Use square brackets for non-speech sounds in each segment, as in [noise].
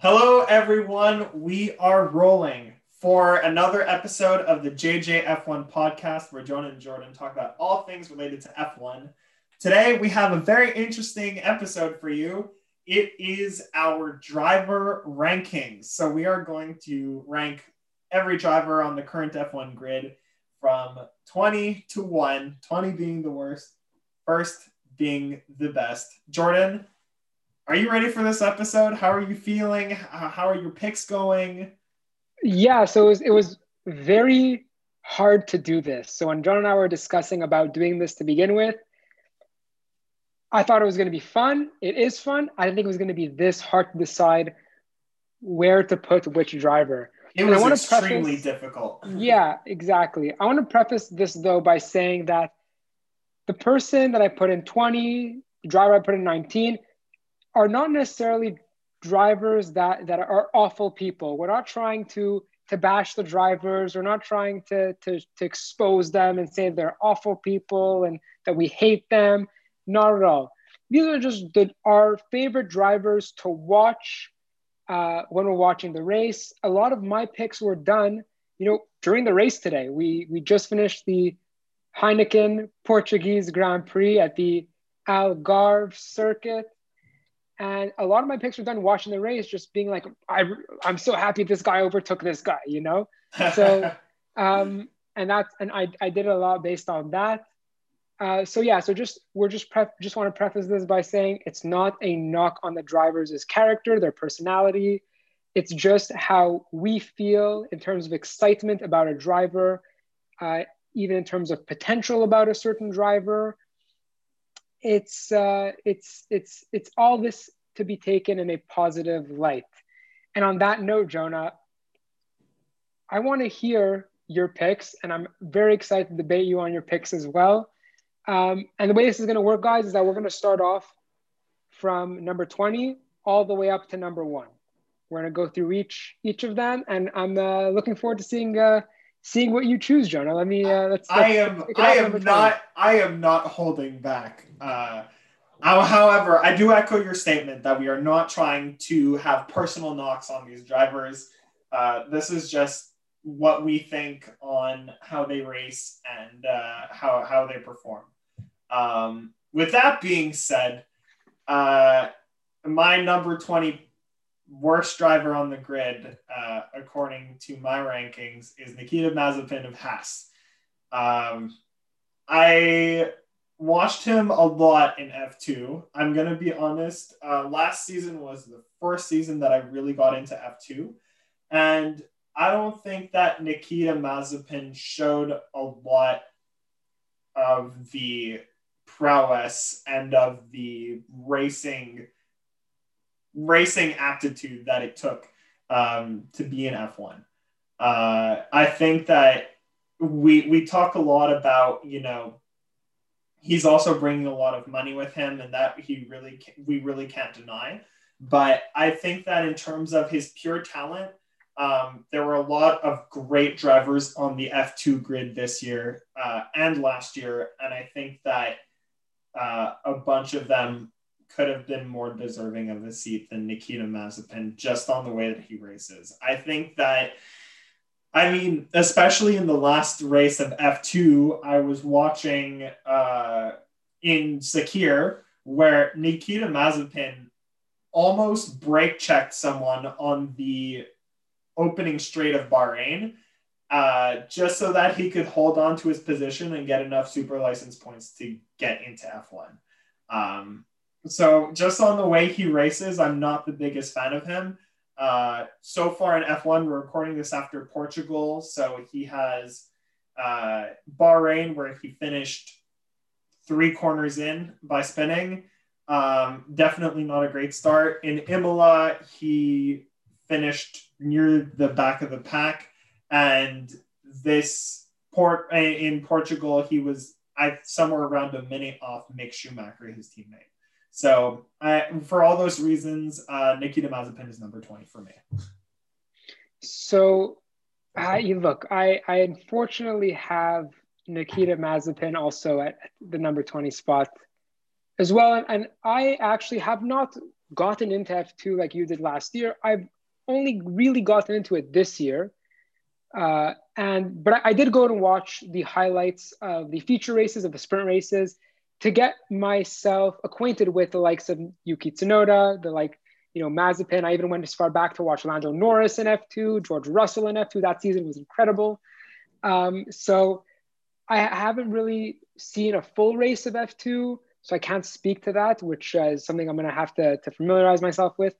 Hello, everyone. We are rolling for another episode of the JJF1 podcast where Jonah and Jordan talk about all things related to F1. Today, we have a very interesting episode for you. It is our driver rankings. So, we are going to rank every driver on the current F1 grid from 20 to 1, 20 being the worst, first being the best. Jordan, are you ready for this episode? How are you feeling? How are your picks going? Yeah, so it was, it was very hard to do this. So when John and I were discussing about doing this to begin with, I thought it was going to be fun. It is fun. I didn't think it was going to be this hard to decide where to put which driver. It was extremely preface, difficult. [laughs] Yeah, exactly. I want to preface this though by saying that the person that I put in 20, the driver I put in 19, are not necessarily drivers that that are awful people. We're not trying to to bash the drivers. We're not trying to to to expose them and say they're awful people and that we hate them. Not at all. These are just the, our favorite drivers to watch uh, when we're watching the race. A lot of my picks were done, you know, during the race today. We we just finished the Heineken Portuguese Grand Prix at the Algarve circuit. And a lot of my picks were done watching the race, just being like, I, I'm so happy this guy overtook this guy, you know? So, [laughs] um, and that's, and I, I did a lot based on that. Uh, so yeah, so just, we're just pref- just want to preface this by saying it's not a knock on the drivers' character, their personality. It's just how we feel in terms of excitement about a driver, uh, even in terms of potential about a certain driver it's uh, it's it's it's all this to be taken in a positive light. And on that note, Jonah, I want to hear your picks, and I'm very excited to debate you on your picks as well. Um, and the way this is going to work, guys, is that we're going to start off from number 20 all the way up to number one. We're going to go through each each of them, and I'm uh, looking forward to seeing uh, seeing what you choose, Jonah. Let me. Uh, let's, let's I am. I am not. I am not holding back. Uh, however, I do echo your statement that we are not trying to have personal knocks on these drivers. Uh, this is just what we think on how they race and uh, how how they perform. Um, with that being said, uh, my number twenty worst driver on the grid, uh, according to my rankings, is Nikita Mazepin of Haas. Um, I watched him a lot in F2. I'm going to be honest. Uh, last season was the first season that I really got into F2. And I don't think that Nikita Mazepin showed a lot of the prowess and of the racing racing aptitude that it took um, to be an F1. Uh, I think that we we talk a lot about you know he's also bringing a lot of money with him, and that he really we really can't deny. But I think that in terms of his pure talent, um, there were a lot of great drivers on the F2 grid this year uh, and last year, and I think that uh, a bunch of them could have been more deserving of a seat than Nikita Mazepin just on the way that he races. I think that, I mean, especially in the last race of F2, I was watching uh, in Sakhir where Nikita Mazepin almost brake checked someone on the opening straight of Bahrain. Uh, just so that he could hold on to his position and get enough super license points to get into F1. Um, so just on the way he races, I'm not the biggest fan of him. Uh, so far in F1, we're recording this after Portugal, so he has uh, Bahrain where he finished three corners in by spinning. Um, definitely not a great start. In Imola, he finished near the back of the pack, and this port in Portugal, he was I somewhere around a minute off Mick Schumacher, his teammate. So for all those reasons, uh, Nikita Mazepin is number 20 for me. So I look, I, I unfortunately have Nikita Mazepin also at the number 20 spot as well. And I actually have not gotten into F2 like you did last year. I've only really gotten into it this year. Uh, and but I, I did go and watch the highlights of the feature races of the sprint races to get myself acquainted with the likes of Yuki Tsunoda, the like you know Mazepin. I even went as far back to watch Lando Norris in F2, George Russell in F2. That season was incredible. Um, so I haven't really seen a full race of F2, so I can't speak to that, which is something I'm going to have to to familiarize myself with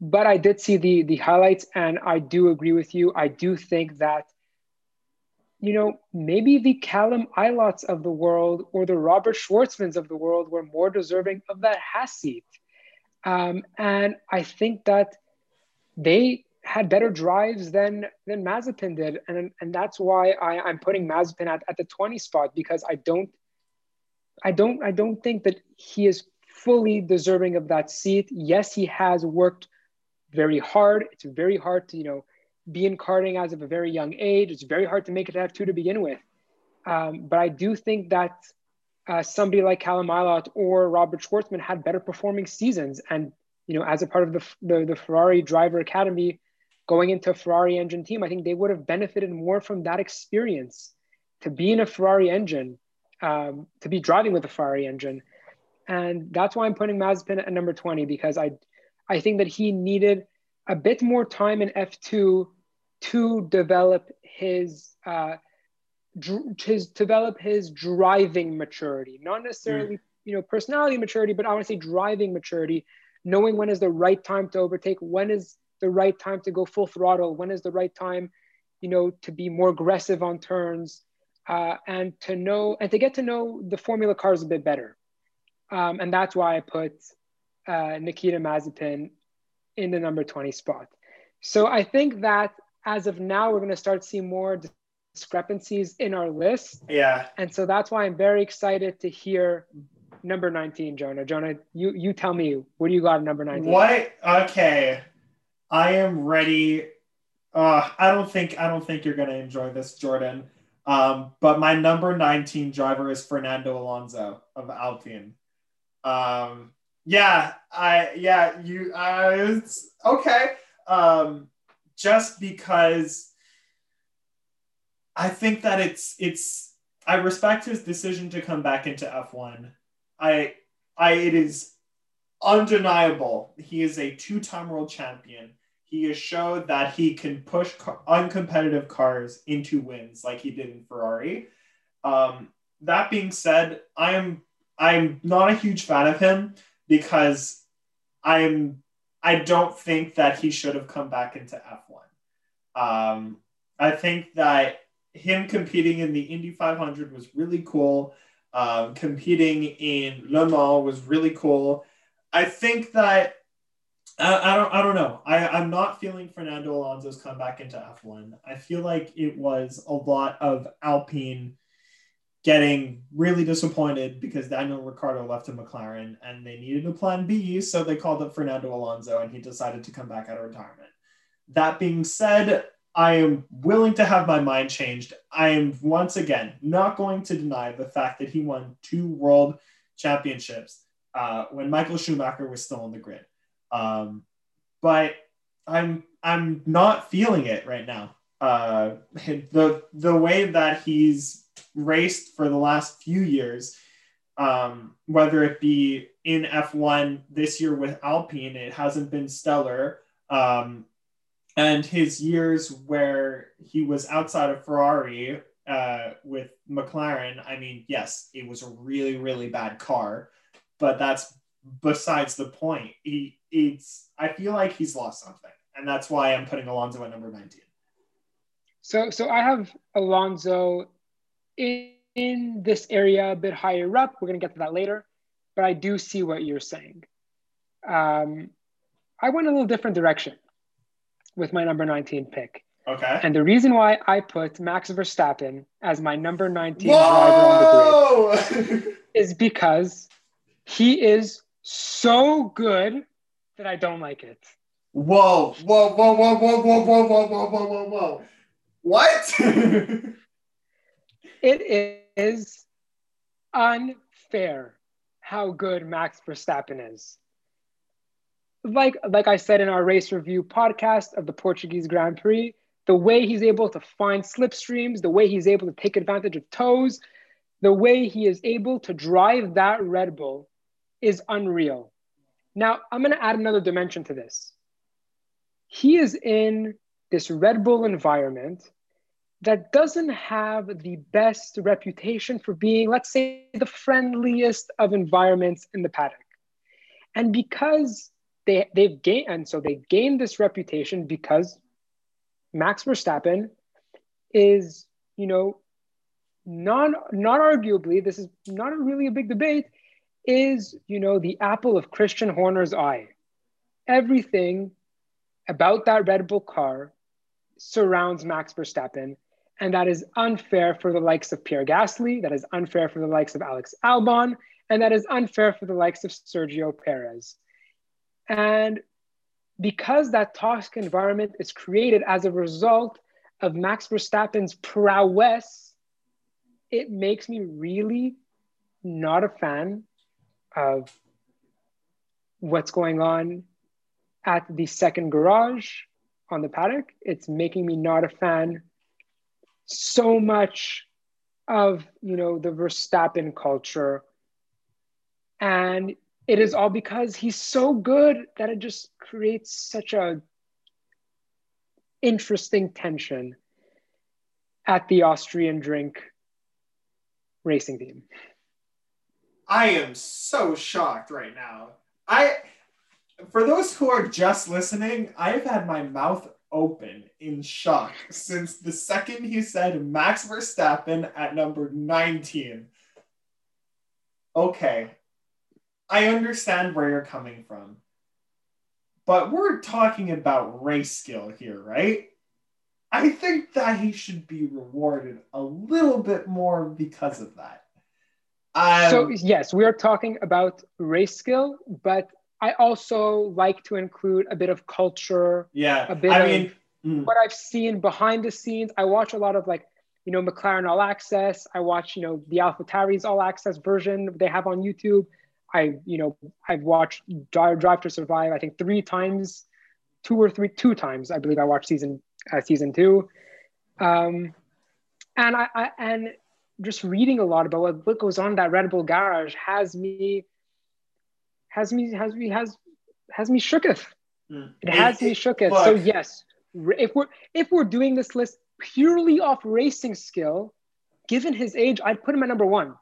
but I did see the the highlights, and I do agree with you. I do think that, you know, maybe the Callum Ilotts of the world or the Robert Shwartzmans of the world were more deserving of that Haas seat, um, and I think that they had better drives than than Mazepin did, and and that's why I, I'm putting Mazepin at, at the 20 spot because I don't, I don't, I don't think that he is fully deserving of that seat. Yes, he has worked very hard. It's very hard to, you know, be in karting as of a very young age. It's very hard to make it to F2 to begin with. Um, but I do think that uh, somebody like Callum Ilott or Robert Shwartzman had better performing seasons. And, you know, as a part of the, the, the Ferrari driver academy going into a Ferrari engine team, I think they would have benefited more from that experience to be in a Ferrari engine, um, to be driving with a Ferrari engine. And that's why I'm putting Mazepin at number 20 because I, I think that he needed a bit more time in F2 to develop his uh, dr- his develop his driving maturity, not necessarily mm. you know personality maturity, but I want to say driving maturity, knowing when is the right time to overtake, when is the right time to go full throttle, when is the right time, you know, to be more aggressive on turns, uh, and to know and to get to know the Formula cars a bit better, um, and that's why I put uh, Nikita Mazepin in the number 20 spot. So I think that as of now, we're going to start seeing more discrepancies in our list. Yeah. And so that's why I'm very excited to hear number 19, Jonah. Jonah, you, you tell me, what do you got at number 19? What? Okay. I am ready. Uh, I don't think I don't think you're gonna enjoy this, Jordan. Um, but my number 19 driver is Fernando Alonso of Alpine. Um, yeah, I yeah, you uh it's okay. Um just because I think that it's it's I respect his decision to come back into F1. I I it is undeniable. He is a two-time world champion. He has showed that he can push uncompetitive cars into wins like he did in Ferrari. Um, that being said, I am I'm not a huge fan of him because I'm I don't think that he should have come back into F1. Um, I think that him competing in the Indy 500 was really cool. Um, competing in Le Mans was really cool. I think that I, I don't I don't know. I, I'm not feeling Fernando Alonso's come back into F1. I feel like it was a lot of Alpine getting really disappointed because Daniel Ricciardo left to McLaren and they needed a plan B, so they called up Fernando Alonso and he decided to come back out of retirement. That being said, I am willing to have my mind changed. I am once again not going to deny the fact that he won two world championships uh, when Michael Schumacher was still on the grid. Um, but I'm I'm not feeling it right now. Uh, the the way that he's raced for the last few years, um, whether it be in F1 this year with Alpine, it hasn't been stellar. Um, and his years where he was outside of Ferrari uh, with McLaren, I mean, yes, it was a really, really bad car, but that's besides the point. He, it's, I feel like he's lost something, and that's why I'm putting Alonso at number 19. So, so I have Alonso in, in this area a bit higher up. We're going to get to that later, but I do see what you're saying. Um, I went a little different direction with my number 19 pick. Okay. And the reason why I put Max Verstappen as my number 19 Whoa! driver on the grid is because he is so good that I don't like it. Whoa, whoa, whoa, whoa, whoa, whoa, whoa, whoa, whoa, whoa, whoa, whoa. What? it is unfair how good Max Verstappen is. Like like I said in our race review podcast of the Portuguese Grand Prix, the way he's able to find slipstreams, the way he's able to take advantage of tows, the way he is able to drive that Red Bull is unreal. Now, I'm going to add another dimension to this. He is in this Red Bull environment that doesn't have the best reputation for being, let's say, the friendliest of environments in the paddock. And because they, they've gained, and so they gained this reputation because Max Verstappen is, you know, non not arguably, this is not really a big debate, is, you know, the apple of Christian Horner's eye. Everything about that Red Bull car surrounds Max Verstappen. And that is unfair for the likes of Pierre Gasly. That is unfair for the likes of Alex Albon. And that is unfair for the likes of Sergio Perez. And because that toxic environment is created as a result of Max Verstappen's prowess, it makes me really not a fan of what's going on at the second garage on the paddock. It's making me not a fan so much of you know the Verstappen culture. And it is all because he's so good that it just creates such a interesting tension at the Austrian drink racing team. I am so shocked right now. I for those who are just listening, I've had my mouth open in shock since the second he said Max Verstappen at number 19. Okay, I understand where you're coming from. But we're talking about race skill here, right? I think that he should be rewarded a little bit more because of that. Um, so, yes, we are talking about race skill, but I also like to include a bit of culture. Yeah. A bit I of mean, mm. what I've seen behind the scenes. I watch a lot of like, you know, McLaren All Access. I watch, you know, the AlphaTauri's All Access version they have on YouTube. I, you know, I've watched Drive, Drive to Survive. I think three times, two or three, two times. I believe I watched season uh, season two, um, and I, I and just reading a lot about what, what goes on in that Red Bull garage has me, has me, has me, has has me shooketh. Mm. It has me shooketh. Look. So yes, if we're if we're doing this list purely off racing skill, given his age, I'd put him at number one.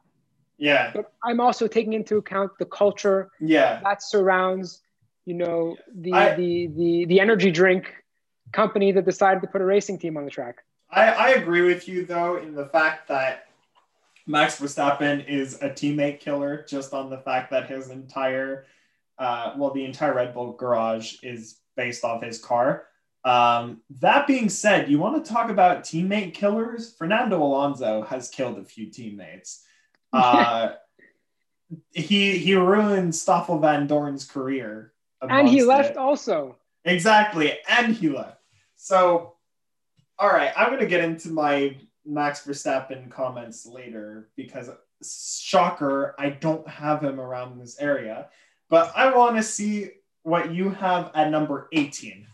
Yeah. But I'm also taking into account the culture yeah. that surrounds, you know, the I, the the the energy drink company that decided to put a racing team on the track. I, I agree with you though in the fact that Max Verstappen is a teammate killer just on the fact that his entire uh, well the entire Red Bull garage is based off his car. Um, that being said, you want to talk about teammate killers? Fernando Alonso has killed a few teammates. [laughs] Uh, he he ruined Stoffel Vandoorne's career, and he left it. also. Exactly, and he left. So, all right, I'm gonna get into my Max Verstappen comments later because shocker, I don't have him around this area, but I want to see what you have at number 18.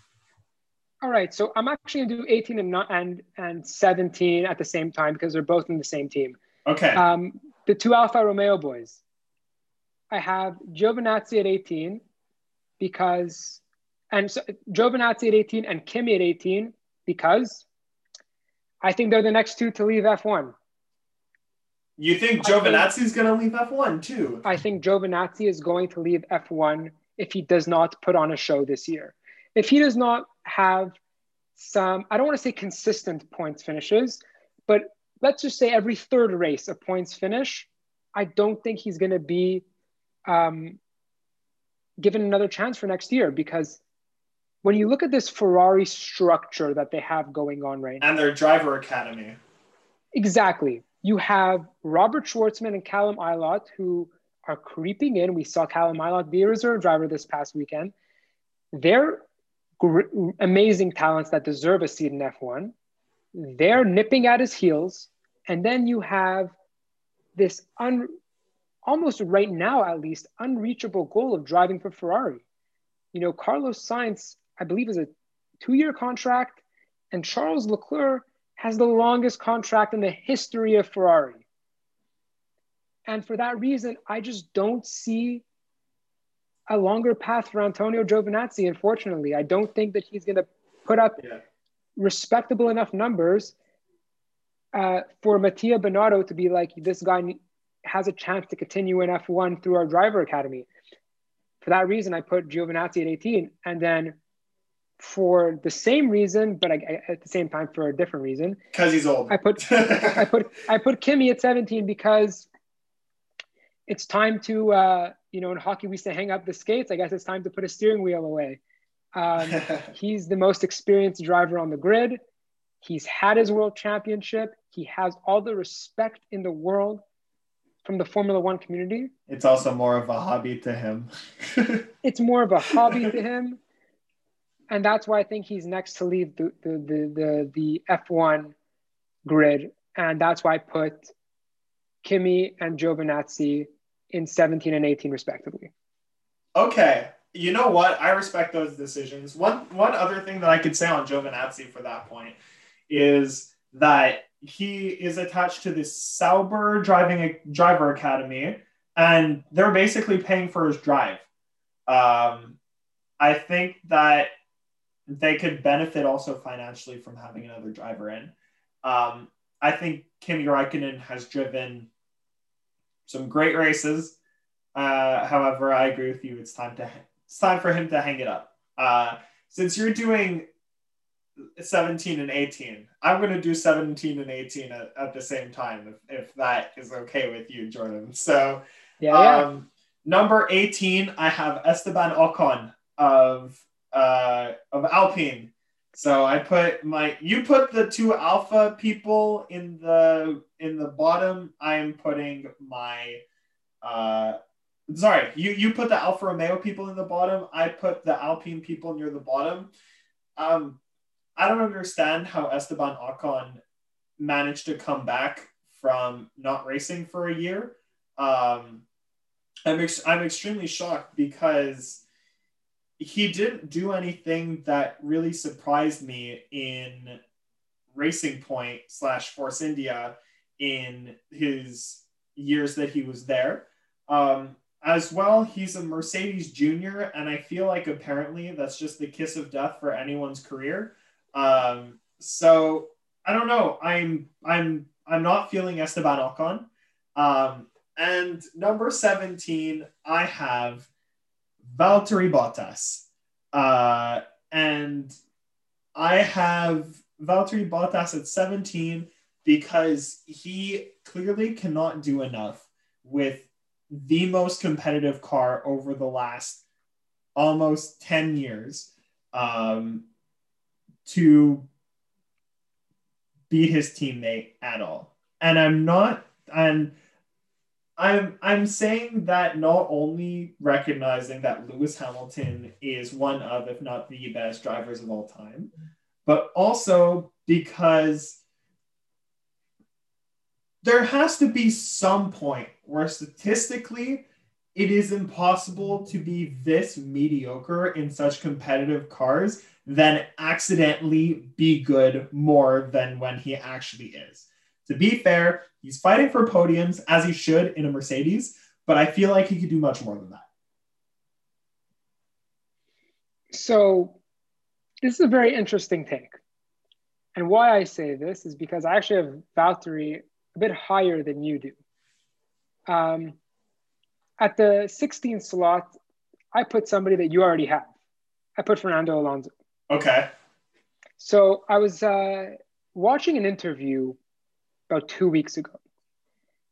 All right, so I'm actually gonna do 18 and not and and 17 at the same time because they're both in the same team. Okay. Um, the two Alfa Romeo boys. I have Giovinazzi at 18 because, and so, Giovinazzi at 18 and Kimi at 18 because I think they're the next two to leave F1. You think Giovinazzi is going to leave F1 too? I think Giovinazzi is going to leave F1 if he does not put on a show this year. If he does not have some, I don't want to say consistent points finishes, but let's just say every third race a points finish, I don't think he's going to be um, given another chance for next year because when you look at this Ferrari structure that they have going on right now, and their driver academy, exactly, you have Robert Shwartzman and Callum Ilott who are creeping in. We saw Callum Ilott be a reserve driver this past weekend. They're gr- amazing talents that deserve a seat in F1. They're nipping at his heels. And then you have this un, almost right now, at least, unreachable goal of driving for Ferrari. you know, Carlos Sainz, I believe, is a two-year contract, and Charles Leclerc has the longest contract in the history of Ferrari. And for that reason, I just don't see a longer path for Antonio Giovinazzi, unfortunately. I don't think that he's going to put up yeah. respectable enough numbers uh, for Mattia Binotto to be like, this guy has a chance to continue in F1 through our driver academy. For that reason, I put Giovinazzi at 18. And then for the same reason, but I, at the same time for a different reason. Because he's old. I put I put I put Kimi at 17 because it's time to uh, you know in hockey we say hang up the skates. I guess it's time to put a steering wheel away. Um, [laughs] he's the most experienced driver on the grid. He's had his world championship. He has all the respect in the world from the Formula One community. It's also more of a hobby to him. [laughs] it's more of a hobby to him. And that's why I think he's next to leave the, the, the, the, the F1 grid. And that's why I put Kimi and Giovinazzi in 17 and 18 respectively. Okay. You know what? I respect those decisions. One one other thing that I could say on Giovinazzi for that point is that he is attached to this Sauber driving driver academy, and they're basically paying for his drive. Um, I think that they could benefit also financially from having another driver in. Um, I think Kimi Raikkonen has driven some great races. Uh, however, I agree with you. It's time to it's time for him to hang it up. Uh, since you're doing 17 and 18, I'm going to do 17 and 18 at, at the same time if, if that is okay with you, Jordan. So, yeah, um, yeah. number 18, I have Esteban Ocon of uh, of Alpine. So I put my you put the two Alfa people in the in the bottom. I am putting my uh sorry, you you put the Alfa Romeo people in the bottom. I put the Alpine people near the bottom. Um I don't understand how Esteban Ocon managed to come back from not racing for a year. Um I'm ex- I'm extremely shocked because he didn't do anything that really surprised me in Racing Point slash Force India in his years that he was there. Um, as well, he's a Mercedes junior, and I feel like apparently that's just the kiss of death for anyone's career. Um, so I don't know. I'm I'm I'm not feeling Esteban Ocon. Um, and number 17, I have Valtteri Bottas. Uh, and I have Valtteri Bottas at 17 because he clearly cannot do enough with the most competitive car over the last almost 10 years um, to beat his teammate at all. And I'm not, and I'm I'm saying that not only recognizing that Lewis Hamilton is one of, if not the best drivers of all time, but also because there has to be some point where statistically it is impossible to be this mediocre in such competitive cars than accidentally be good more than when he actually is. To be fair, he's fighting for podiums as he should in a Mercedes, but I feel like he could do much more than that. So, this is a very interesting take. And why I say this is because I actually have Valtteri a bit higher than you do. Um, at the 16th slot, I put somebody that you already have. I put Fernando Alonso. Okay. So I was uh, watching an interview about two weeks ago.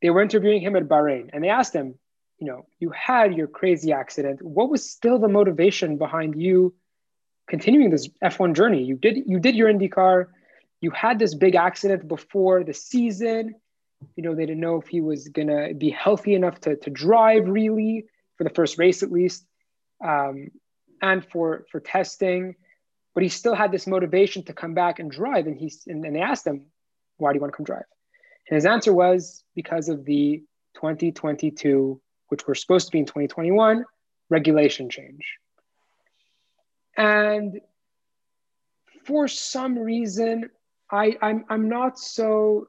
They were interviewing him at Bahrain and they asked him, you know, you had your crazy accident. What was still the motivation behind you continuing this F1 journey? You did you did your IndyCar, you had this big accident before the season. You know, they didn't know if he was gonna be healthy enough to, to drive really for the first race at least, um, and for for testing. But he still had this motivation to come back and drive. And he's and, and they asked him, why do you want to come drive? And his answer was because of the 2022, which were supposed to be in 2021, regulation change. And for some reason, I, I'm, I'm not so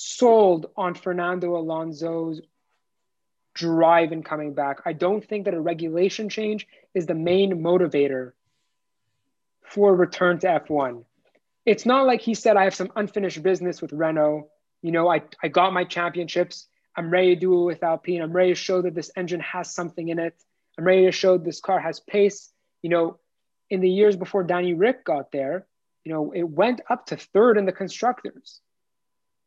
sold on Fernando Alonso's drive in coming back. I don't think that a regulation change is the main motivator for return to F1. It's not like he said, I have some unfinished business with Renault. You know, I, I got my championships. I'm ready to do it with Alpine. I'm ready to show that this engine has something in it. I'm ready to show this car has pace. You know, in the years before Danny Ric got there, you know, it went up to third in the constructors,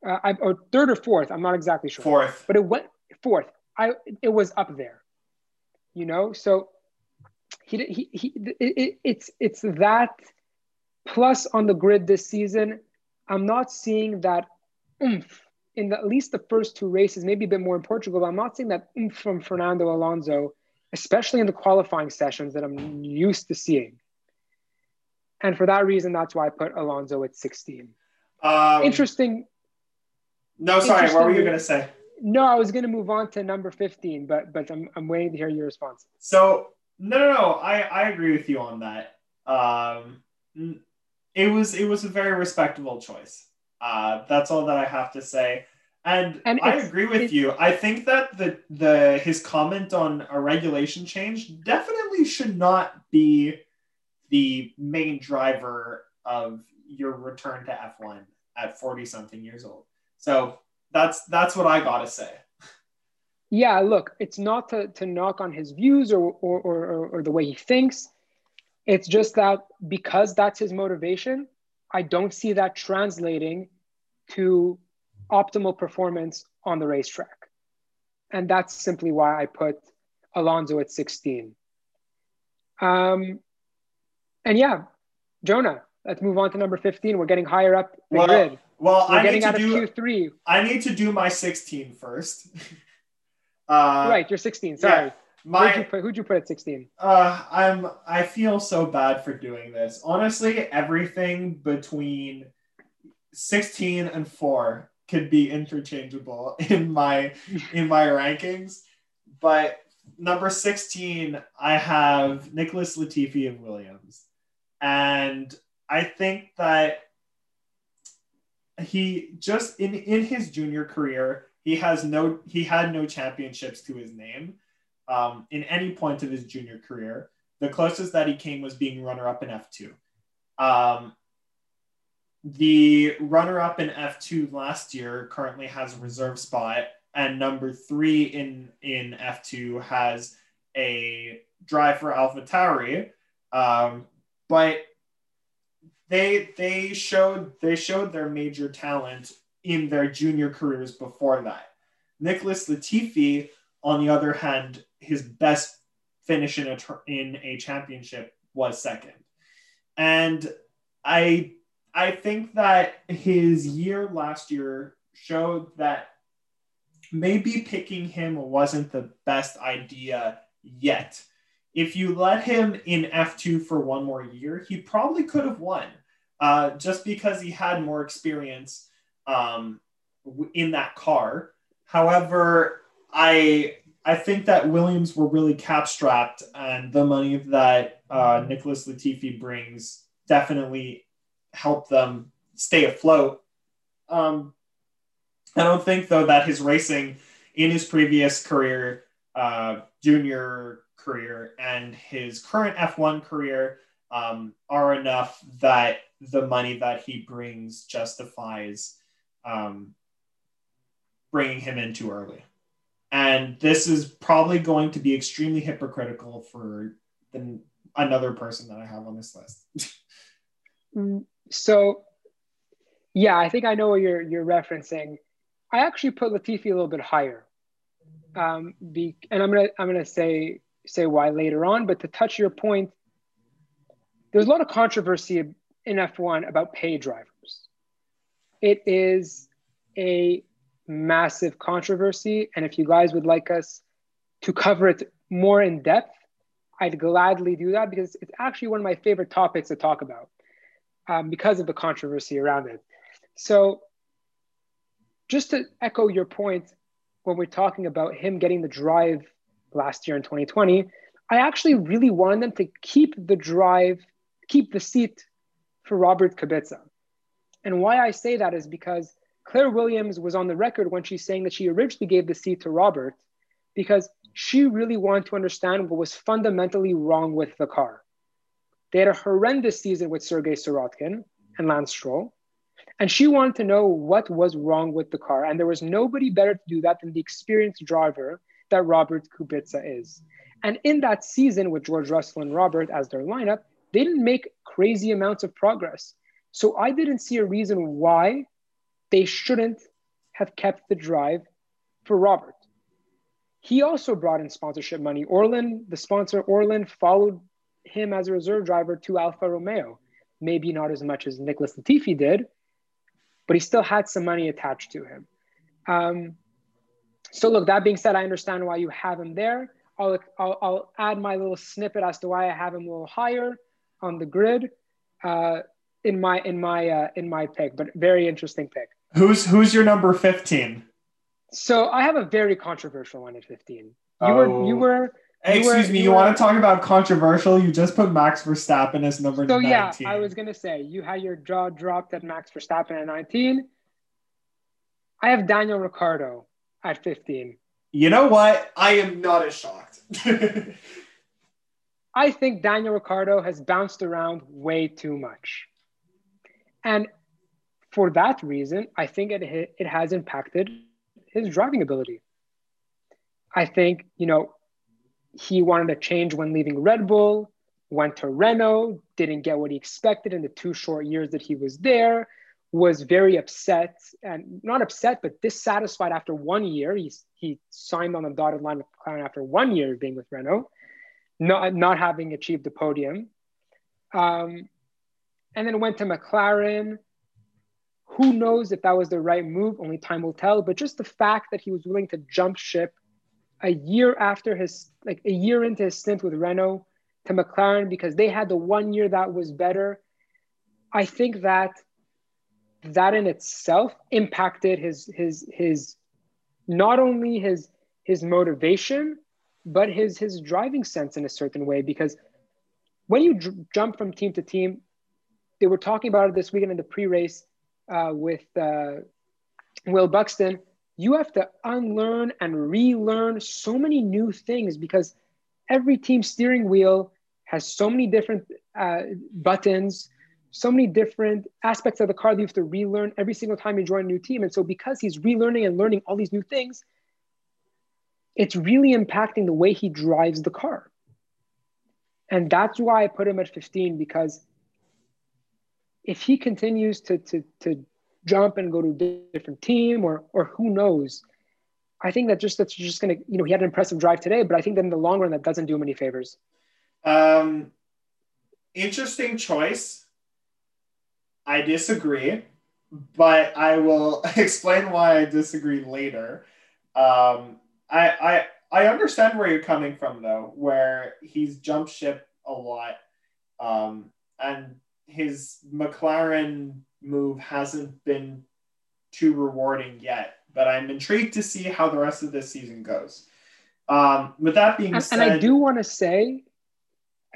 uh, I, or third or fourth. I'm not exactly sure. Fourth, but it went fourth. I it was up there, you know. So he he, he it, it, it's it's that plus on the grid this season. I'm not seeing that oomph in the, at least the first two races, maybe a bit more in Portugal. But I'm not seeing that oomph from Fernando Alonso, especially in the qualifying sessions that I'm used to seeing. And for that reason, that's why I put Alonso at 16. Um, interesting. No, sorry. What were you going to say? No, I was going to move on to number 15, but but I'm, I'm waiting to hear your response. So, no, no, no. I, I agree with you on that. Um, it was it was a very respectable choice. Uh, that's all that I have to say. And, and I agree with you. I think that the the his comment on a regulation change definitely should not be the main driver of your return to F1 at 40 something years old. So that's that's what I gotta say. Yeah, look, it's not to, to knock on his views or, or, or, or the way he thinks. It's just that because that's his motivation, I don't see that translating to optimal performance on the racetrack. And that's simply why I put Alonso at 16. Um, and yeah, Jonah, let's move on to number 15. We're getting higher up the well, grid. Well, We're I getting need to out do, of Q3. I need to do my 16 first. [laughs] uh, right, you're 16. Sorry. Yeah, my, who'd, you put, who'd you put at 16? Uh, I'm. I feel so bad for doing this. Honestly, everything between 16 and 4 could be interchangeable [laughs] in my in my rankings. But number 16, I have Nicholas Latifi of Williams. And I think that he just in in his junior career, he has no he had no championships to his name um, in any point of his junior career. The closest that he came was being runner up in F2. Um, the runner up in F2 last year currently has a reserve spot, and number three in, in F2 has a drive for AlphaTauri. Um, but they they showed they showed their major talent in their junior careers before that. Nicholas Latifi, on the other hand, his best finish in a in a championship was second, and I I think that his year last year showed that maybe picking him wasn't the best idea yet. If you let him in F2 for one more year, he probably could have won uh, just because he had more experience um, in that car. However, I I think that Williams were really cap strapped, and the money that uh, Nicholas Latifi brings definitely help them stay afloat. Um, I don't think though that his racing in his previous career, uh, junior career, and his current F1 career um, are enough that the money that he brings justifies um, bringing him in too early. And this is probably going to be extremely hypocritical for the, another person that I have on this list. [laughs] Mm, so, yeah, I think I know what you're you're referencing. I actually put Latifi a little bit higher, um, be, and I'm gonna I'm gonna say say why later on. But to touch your point, there's a lot of controversy in F1 about pay drivers. It is a massive controversy, and if you guys would like us to cover it more in depth, I'd gladly do that because it's actually one of my favorite topics to talk about um, because of the controversy around it. So, just to echo your point, when we're talking about him getting the drive last year in 2020, I actually really wanted them to keep the drive, keep the seat for Robert Kubica. And why I say that is because Claire Williams was on the record when she's saying that she originally gave the seat to Robert because she really wanted to understand what was fundamentally wrong with the car. They had a horrendous season with Sergei Sirotkin and Lance Stroll. And she wanted to know what was wrong with the car. And there was nobody better to do that than the experienced driver that Robert Kubica is. And in that season with George Russell and Robert as their lineup, they didn't make crazy amounts of progress. So I didn't see a reason why they shouldn't have kept the drive for Robert. He also brought in sponsorship money. Orlen, the sponsor Orlen, followed him as a reserve driver to Alfa Romeo. Maybe not as much as Nicholas Latifi did, but he still had some money attached to him. Um, so, look, that being said, I understand why you have him there. I'll, I'll, I'll, add my little snippet as to why I have him a little higher on the grid uh, in my in my uh, in my pick, but very interesting pick. Who's who's your number fifteen? So I have a very controversial one at fifteen. You oh. were you were Hey, excuse were, me, you, you want to talk about controversial? You just put Max Verstappen as number so, 19. yeah, I was going to say, you had your jaw dropped at Max Verstappen at 19. I have Daniel Ricciardo at 15. You know what? I am not as shocked. [laughs] I think Daniel Ricciardo has bounced around way too much. And for that reason, I think it, it has impacted his driving ability. I think, you know, he wanted a change when leaving Red Bull, went to Renault, didn't get what he expected in the two short years that he was there, was very upset and not upset, but dissatisfied after one year. He, he signed on the dotted line with McLaren after one year being with Renault, not, not having achieved the podium. Um, and then went to McLaren. Who knows if that was the right move? Only time will tell. But just the fact that he was willing to jump ship a year after his like a year into his stint with Renault to McLaren because they had the one year that was better. I think that that in itself impacted his his his not only his his motivation but his his driving sense in a certain way because when you j- jump from team to team they were talking about it this weekend in the pre-race uh, with uh, will buxton you have to unlearn and relearn so many new things because every team steering wheel has so many different uh, buttons, so many different aspects of the car that you have to relearn every single time you join a new team. And so, because he's relearning and learning all these new things, it's really impacting the way he drives the car. And that's why I put him at 15 because if he continues to, to, to jump and go to a different team or or who knows. I think that just that's just gonna you know he had an impressive drive today, but I think that in the long run that doesn't do him any favors. Um, interesting choice. I disagree, but I will [laughs] explain why I disagree later. Um, I I I understand where you're coming from though, where he's jumped ship a lot, um, and his McLaren move hasn't been too rewarding yet, but I'm intrigued to see how the rest of this season goes. Um, with that being and, said, and I do want to say,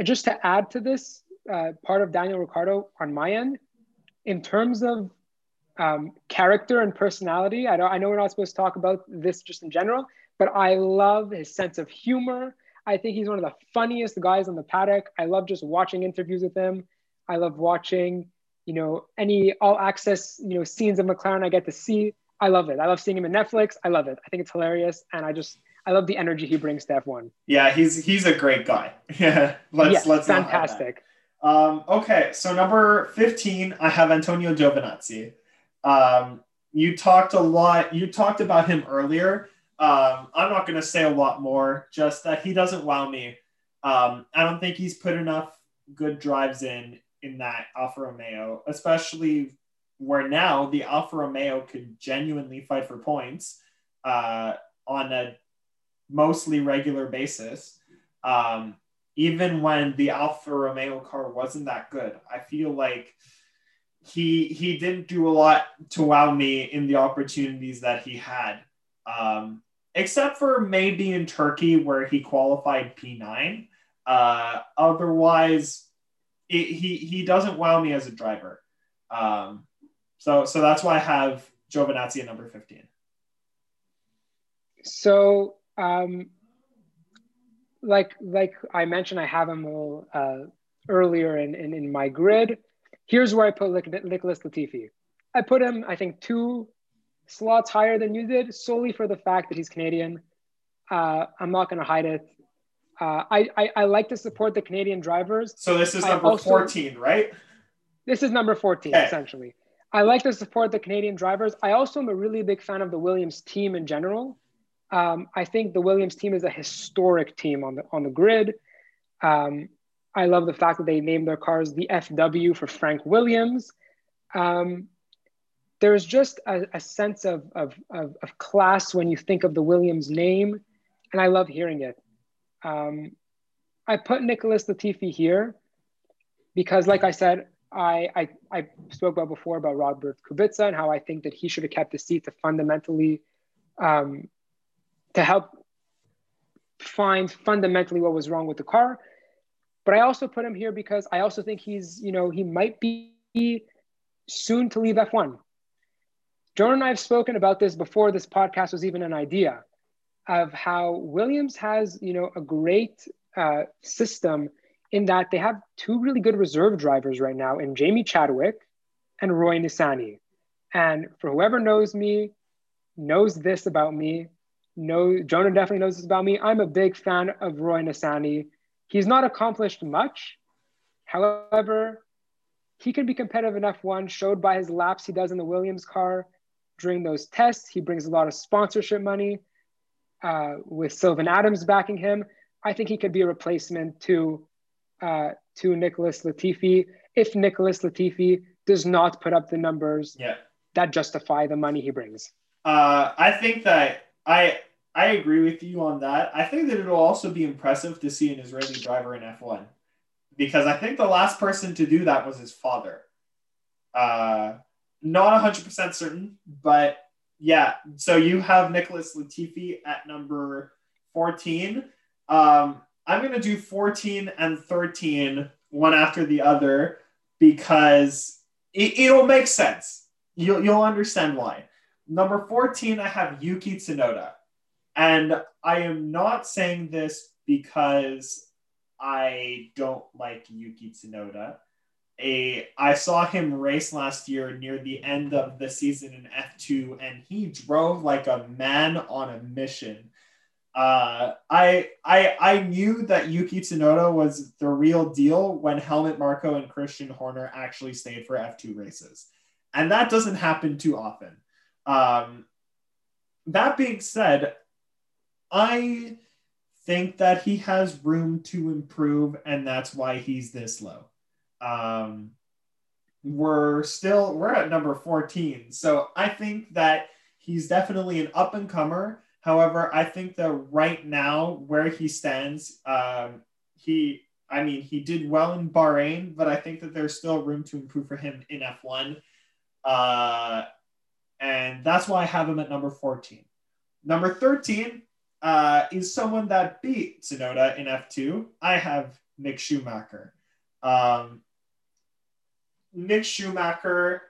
just to add to this, uh, part of Daniel Ricciardo on my end, in terms of um, character and personality, I, I know we're not supposed to talk about this just in general, but I love his sense of humor. I think he's one of the funniest guys on the paddock. I love just watching interviews with him. I love watching you know, any all access, you know, scenes of McLaren I get to see. I love it. I love seeing him in Netflix. I love it. I think it's hilarious. And I just, I love the energy he brings to F1. Yeah, he's he's a great guy. [laughs] Yeah, let's yes, let's fantastic. Um, okay, so number fifteen, I have Antonio Giovinazzi. Um, you talked a lot. You talked about him earlier. Um, I'm not going to say a lot more. Just that he doesn't wow me. Um, I don't think he's put enough good drives in in that Alfa Romeo, especially where now the Alfa Romeo could genuinely fight for points uh, on a mostly regular basis. Um, even when the Alfa Romeo car wasn't that good, I feel like he he didn't do a lot to wow me in the opportunities that he had, um, except for maybe in Turkey where he qualified P9. Uh, otherwise, it, he he doesn't wow me as a driver. Um, so so that's why I have Giovinazzi at number fifteen. So um, like like I mentioned, I have him uh, earlier in, in in my grid. Here's where I put Nicholas Latifi. I put him, I think, two slots higher than you did, solely for the fact that he's Canadian. Uh, I'm not going to hide it. Uh, I, I, I like to support the Canadian drivers. So this is number also, 14, right? This is number 14, okay. essentially. I like to support the Canadian drivers. I also am a really big fan of the Williams team in general. Um, I think the Williams team is a historic team on the on the grid. Um, I love the fact that they named their cars the FW for Frank Williams. Um, there's just a, a sense of, of, of, of, class when you think of the Williams name, and I love hearing it. Um, I put Nicholas Latifi here because, like I said, I, I, I spoke about before about Robert Kubica and how I think that he should have kept the seat to fundamentally, um, to help find fundamentally what was wrong with the car. But I also put him here because I also think he's, you know, he might be soon to leave F1. Jonah and I have spoken about this before this podcast was even an idea of how Williams has, you know, a great uh, system in that they have two really good reserve drivers right now in Jamie Chadwick and Roy Nissany. And for whoever knows me, knows this about me, know Jonah definitely knows this about me. I'm a big fan of Roy Nissany. He's not accomplished much. However, he can be competitive in F1, showed by his laps he does in the Williams car during those tests. He brings a lot of sponsorship money uh, with Sylvan Adams backing him. I think he could be a replacement to uh, to Nicholas Latifi if Nicholas Latifi does not put up the numbers yeah. that justify the money he brings. Uh, I think that I I agree with you on that. I think that it'll also be impressive to see an Israeli driver in F1 because I think the last person to do that was his father. Uh, not 100% certain, but yeah. So you have Nicholas Latifi at number 14. Um, I'm going to do 14 and 13, one after the other, because it, it'll make sense. You'll, you'll understand why. Number 14, I have Yuki Tsunoda. And I am not saying this because I don't like Yuki Tsunoda a I saw him race last year near the end of the season in F2 and he drove like a man on a mission. Uh, I I I knew that Yuki Tsunoda was the real deal when Helmut Marko and Christian Horner actually stayed for F2 races. And that doesn't happen too often. Um, that being said, I think that he has room to improve, and that's why he's this low. Um, we're still we're at number 14. So I think that he's definitely an up and comer. However, I think that right now where he stands, um, he I mean he did well in Bahrain, but I think that there's still room to improve for him in F1. Uh, and that's why I have him at number 14. Number 13 uh, is someone that beat Tsunoda in F2. I have Mick Schumacher. Um, Mick Schumacher,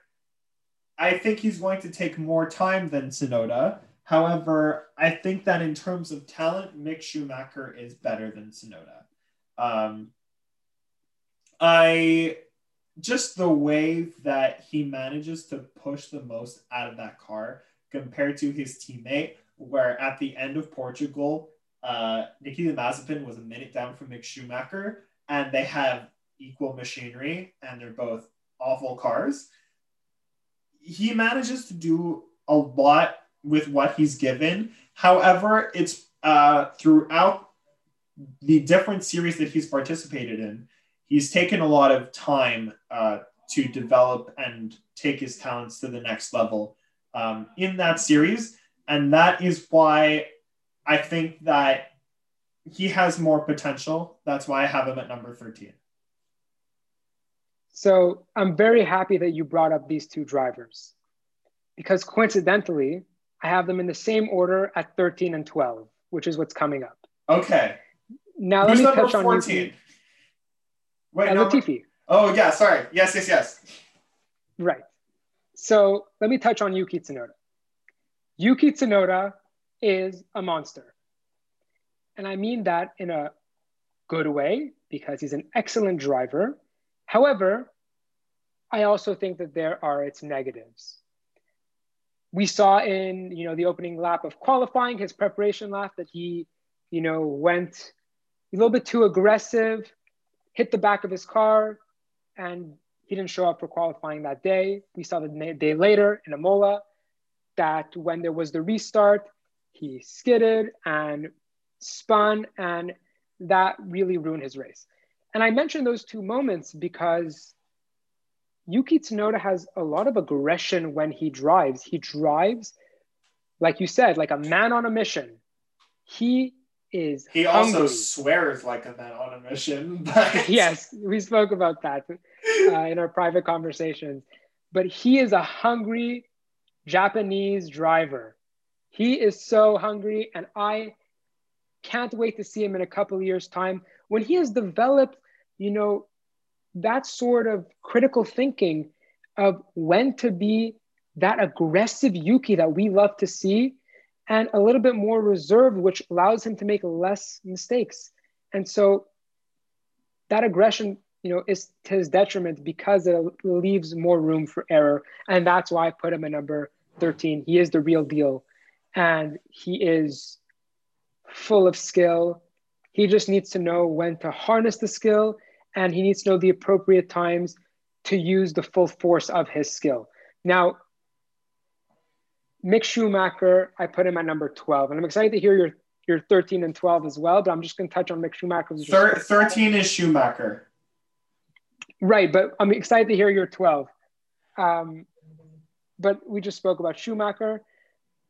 I think he's going to take more time than Tsunoda. However, I think that in terms of talent, Mick Schumacher is better than Tsunoda. Um, I just the way that he manages to push the most out of that car compared to his teammate, where at the end of Portugal, uh, Nikita Mazepin was a minute down from Mick Schumacher, and they have equal machinery, and they're both awful cars. He manages to do a lot with what he's given. However, it's uh, throughout the different series that he's participated in, he's taken a lot of time uh, to develop and take his talents to the next level um, in that series. And that is why I think that he has more potential. That's why I have him at number 13. So I'm very happy that you brought up these two drivers because coincidentally, I have them in the same order at 13 and 12, which is what's coming up. Okay. Now Who's let me touch on 14? Yuki. Wait, Uh, no. Latifi. Oh, yeah, sorry. Yes, yes, yes. Right. So let me touch on Yuki Tsunoda. Yuki Tsunoda is a monster. And I mean that in a good way because he's an excellent driver. However, I also think that there are its negatives. We saw in, you know, the opening lap of qualifying, his preparation lap that he, you know, went a little bit too aggressive, hit the back of his car, and he didn't show up for qualifying that day. We saw the day later in Imola that when there was the restart, he skidded and spun, and that really ruined his race. And I mentioned those two moments because Yuki Tsunoda has a lot of aggression when he drives. He drives, like you said, like a man on a mission. He is. He hungry. also swears like a man on a mission. [laughs] But [laughs] yes, we spoke about that uh, in our private conversations. But he is a hungry Japanese driver. He is so hungry, and I can't wait to see him in a couple of years' time when he has developed, you know, that sort of critical thinking of when to be that aggressive Yuki that we love to see and a little bit more reserved, which allows him to make less mistakes. And so that aggression, you know, is to his detriment because it leaves more room for error. And that's why I put him at number 13. He is the real deal. And he is full of skill. He just needs to know when to harness the skill and he needs to know the appropriate times to use the full force of his skill. Now, Mick Schumacher, I put him at number 12. And I'm excited to hear your, your 13 and 12 as well, but I'm just going to touch on Mick Schumacher. Thir- 13 is Schumacher. Right, but I'm excited to hear your 12. Um, but we just spoke about Schumacher,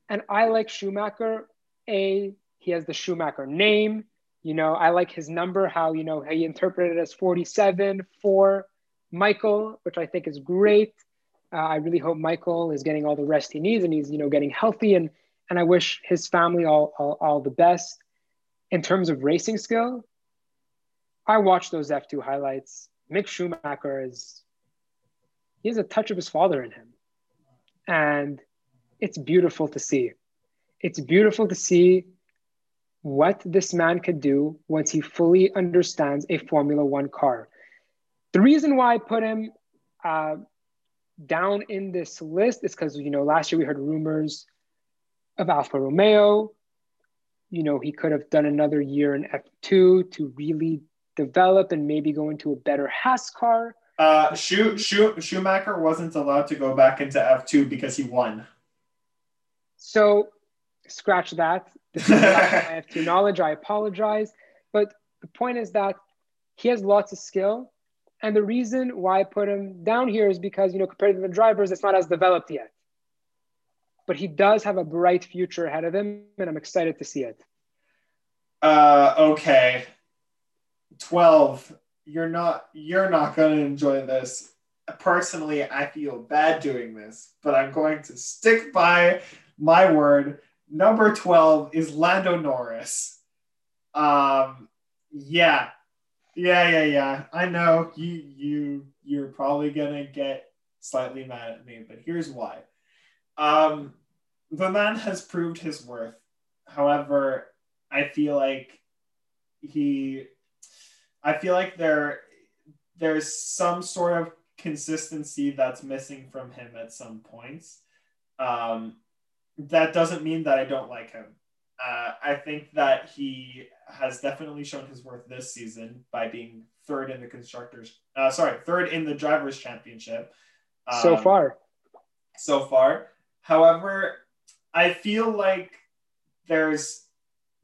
and I like Schumacher. A, he has the Schumacher name. You know, I like his number, how, you know, he interpreted it as 47 for Michael, which I think is great. Uh, I really hope Michael is getting all the rest he needs and he's, you know, getting healthy. And, and I wish his family all, all, all the best. In terms of racing skill, I watched those F2 highlights. Mick Schumacher is, he has a touch of his father in him. And it's beautiful to see. It's beautiful to see what this man could do once he fully understands a Formula One car. The reason why I put him uh, down in this list is because, you know, last year we heard rumors of Alfa Romeo. You know, he could have done another year in F2 to really develop and maybe go into a better Haas car. Uh, Schu- Schu- Schumacher wasn't allowed to go back into F2 because he won. So, scratch that. This is I have [laughs] to knowledge. I apologize. But the point is that he has lots of skill. And the reason why I put him down here is because, you know, compared to the drivers, it's not as developed yet. But he does have a bright future ahead of him, and I'm excited to see it. Uh, okay. 12. You're not you're not going to enjoy this. Personally, I feel bad doing this, but I'm going to stick by my word. Number 12 is Lando Norris. Um yeah. Yeah, yeah, yeah. I know you you you're probably to get slightly mad at me, but here's why. Um the man has proved his worth. However, I feel like he I feel like there there's some sort of consistency that's missing from him at some points. Um, that doesn't mean that I don't like him. Uh, I think that he has definitely shown his worth this season by being third in the constructors. Uh, sorry, third in the drivers' championship. Um, so far, so far. However, I feel like there's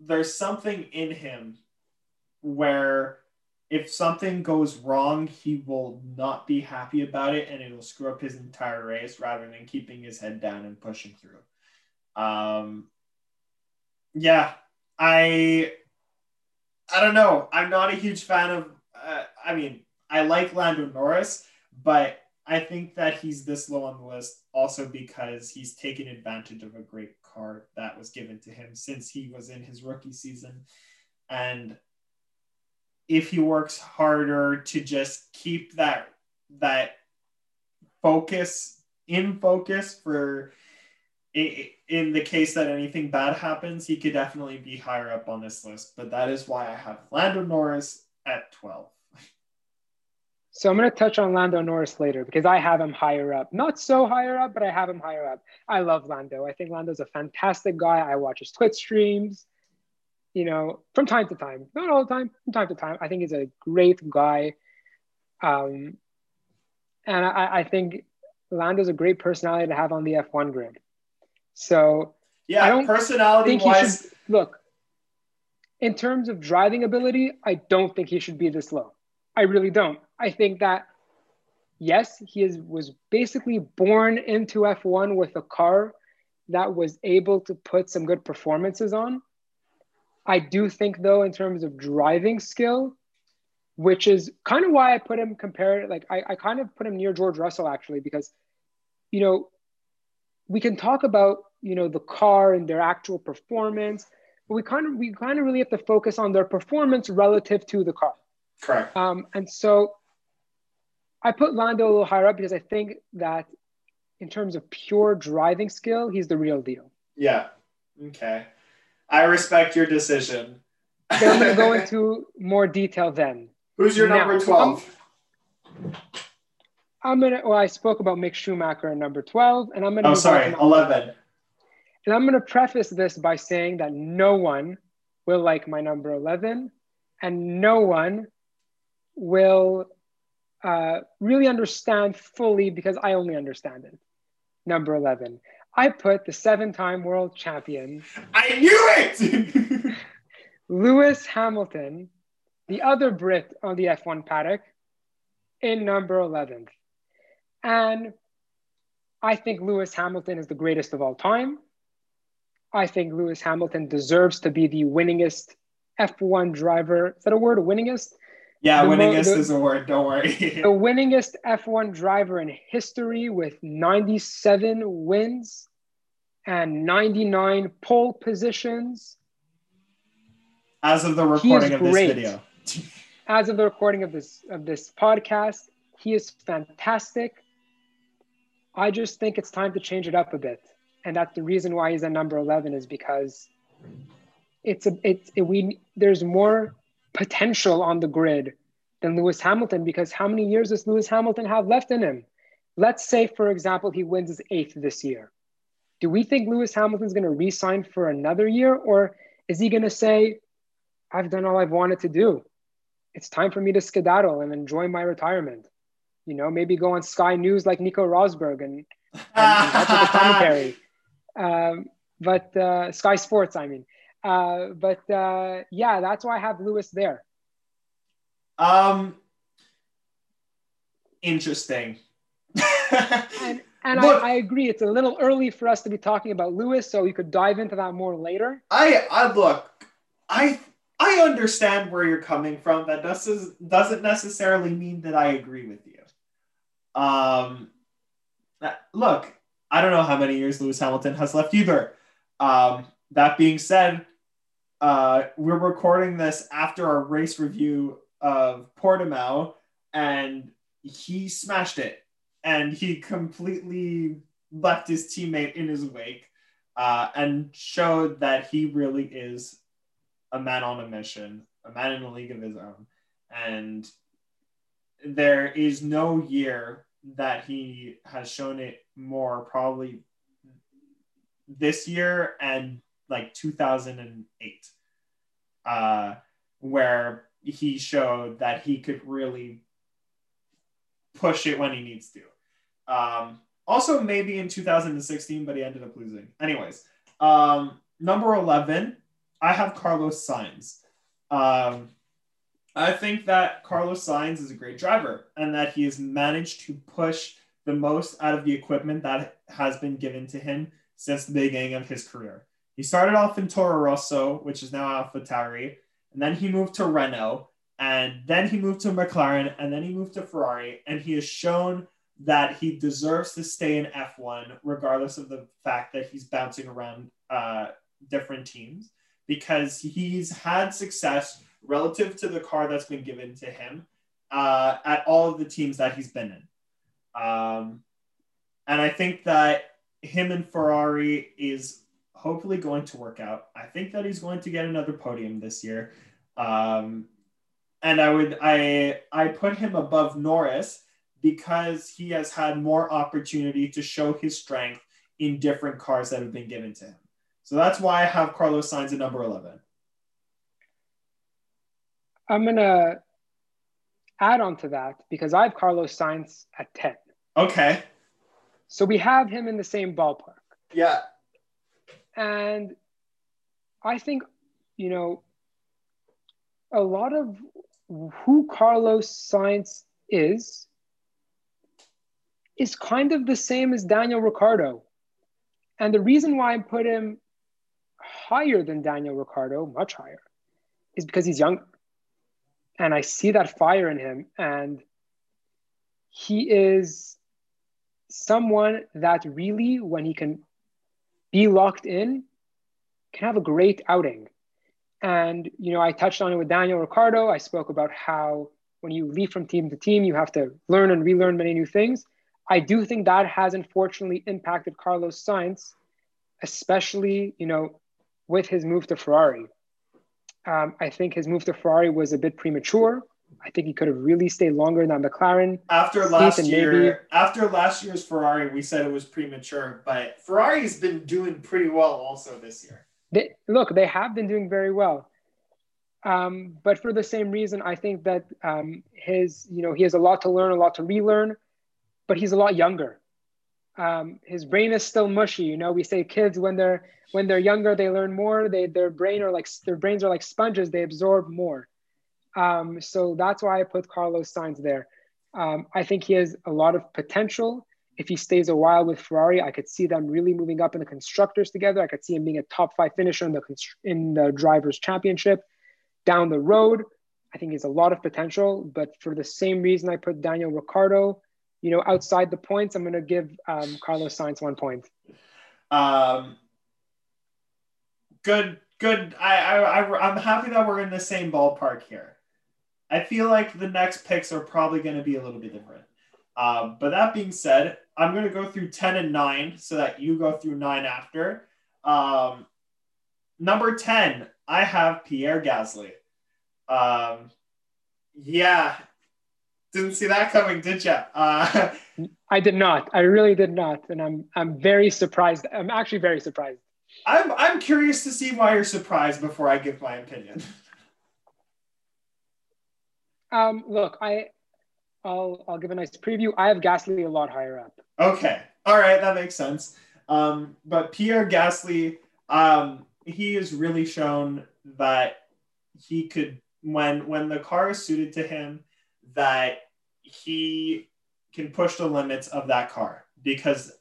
there's something in him where if something goes wrong, he will not be happy about it and it'll screw up his entire race rather than keeping his head down and pushing through. Um, yeah, I I don't know. I'm not a huge fan of. Uh, I mean, I like Lando Norris, but I think that he's this low on the list also because he's taken advantage of a great car that was given to him since he was in his rookie season. And if he works harder to just keep that that focus in focus for in the case that anything bad happens, he could definitely be higher up on this list. But that is why I have Lando Norris at 12. So I'm going to touch on Lando Norris later because I have him higher up. Not so higher up, but I have him higher up. I love Lando. I think Lando's a fantastic guy. I watch his Twitch streams, you know, from time to time. Not all the time, from time to time. I think he's a great guy. Um, and I, I think Lando's a great personality to have on the F1 grid. So yeah, I don't personality think wise. He should, look, in terms of driving ability, I don't think he should be this low. I really don't. I think that yes, he is, was basically born into F1 with a car that was able to put some good performances on. I do think though, in terms of driving skill, which is kind of why I put him compared, like I, I kind of put him near George Russell actually, because you know, we can talk about you know the car and their actual performance, but we kind of we kind of really have to focus on their performance relative to the car. Correct. Um, and so I put Lando a little higher up because I think that in terms of pure driving skill, he's the real deal. Yeah. Okay. I respect your decision. I'm going to go [laughs] into more detail then. Who's your now, number 12? I'm, I'm gonna. Well, I spoke about Mick Schumacher at number twelve, and I'm gonna. Oh, sorry, eleven. And I'm gonna preface this by saying that no one will like my number eleven, and no one will uh, really understand fully because I only understand it. Number eleven. I put the seven-time world champion. I knew it. [laughs] Lewis Hamilton, the other Brit on the F1 paddock, in number 11th. And I think Lewis Hamilton is the greatest of all time. I think Lewis Hamilton deserves to be the winningest F1 driver. Is that a word? Winningest? Yeah, the winningest mo- the, is a word. Don't worry. [laughs] the winningest F1 driver in history with 97 wins and 99 pole positions. As of the recording of this video. [laughs] As of the recording of this of this podcast, he is fantastic. I just think it's time to change it up a bit, and that's the reason why he's at number eleven is because it's a it's it, we there's more potential on the grid than Lewis Hamilton because how many years does Lewis Hamilton have left in him? Let's say, for example, he wins his eighth this year. Do we think Lewis Hamilton's going to re-sign for another year, or is he going to say, "I've done all I've wanted to do. It's time for me to skedaddle and enjoy my retirement"? You know, maybe go on Sky News like Nico Rosberg and, [laughs] and, and the commentary. Um, but uh, Sky Sports, I mean. Uh, but uh, yeah, that's why I have Lewis there. Um, interesting. and and [laughs] I, I, agree, it's a little early for us to be talking about Lewis, so we could dive into that more later. I, I look, I I understand where you're coming from. That doesn't doesn't necessarily mean that I agree with you. Um, look, I don't know how many years Lewis Hamilton has left either. Um, that being said, uh, we're recording this after our race review of Portimao, and he smashed it, and he completely left his teammate in his wake, uh, and showed that he really is a man on a mission, a man in a league of his own, and there is no year that he has shown it more probably this year and like 2008 uh, where he showed that he could really push it when he needs to. Um, also maybe in 2016 but he ended up losing. Anyways um, number 11 i have carlos sainz. Um, I think that Carlos Sainz is a great driver and that he has managed to push the most out of the equipment that has been given to him since the beginning of his career. He started off in Toro Rosso, which is now AlphaTauri, and then he moved to Renault, and then he moved to McLaren, and then he moved to Ferrari, and he has shown that he deserves to stay in F1, regardless of the fact that he's bouncing around uh, different teams, because he's had success relative to the car that's been given to him uh, at all of the teams that he's been in. Um, and I think that him and Ferrari is hopefully going to work out. I think that he's going to get another podium this year. Um, and I would I I put him above Norris because he has had more opportunity to show his strength in different cars that have been given to him. So that's why I have Carlos Sainz at number 11. I'm going to add on to that because I have Carlos Sainz at 10. Okay. So we have him in the same ballpark. Yeah. And I think, you know, a lot of who Carlos Sainz is is kind of the same as Daniel Ricciardo. And the reason why I put him higher than Daniel Ricciardo, much higher, is because he's younger. And I see that fire in him. And he is someone that really, when he can be locked in, can have a great outing. And, you know, I touched on it with Daniel Ricciardo. I spoke about how when you leave from team to team, you have to learn and relearn many new things. I do think that has unfortunately impacted Carlos Sainz, especially, you know, with his move to Ferrari. Um, I think his move to Ferrari was a bit premature. I think he could have really stayed longer in than McLaren. After last year, maybe, after last year's Ferrari, we said it was premature, but Ferrari's been doing pretty well also this year. They, look, they have been doing very well. Um, but for the same reason, I think that um, his, you know, he has a lot to learn, a lot to relearn, but he's a lot younger. Um, his brain is still mushy. You know, we say kids when they're when they're younger, they learn more. They their brain are like their brains are like sponges. They absorb more. Um, so that's why I put Carlos Sainz there. Um, I think he has a lot of potential. If he stays a while with Ferrari, I could see them really moving up in the constructors together. I could see him being a top five finisher in the in the drivers' championship down the road. I think he's a lot of potential, but for the same reason I put Daniel Ricciardo, you know, outside the points, I'm going to give um, Carlos Sainz one point. Um, good, good. I, I, I, I'm happy that we're in the same ballpark here. I feel like the next picks are probably going to be a little bit different. Um, but that being said, I'm going to go through 10 and 9 so that you go through 9 after. Um, number 10, I have Pierre Gasly. Um, yeah, didn't see that coming, did you? Uh, I did not. I really did not, and I'm I'm very surprised. I'm actually very surprised. I'm I'm curious to see why you're surprised before I give my opinion. Um, look, I, I'll I'll give a nice preview. I have Gasly a lot higher up. Okay, all right, that makes sense. Um, but Pierre Gasly, um, he has really shown that he could when when the car is suited to him that he can push the limits of that car because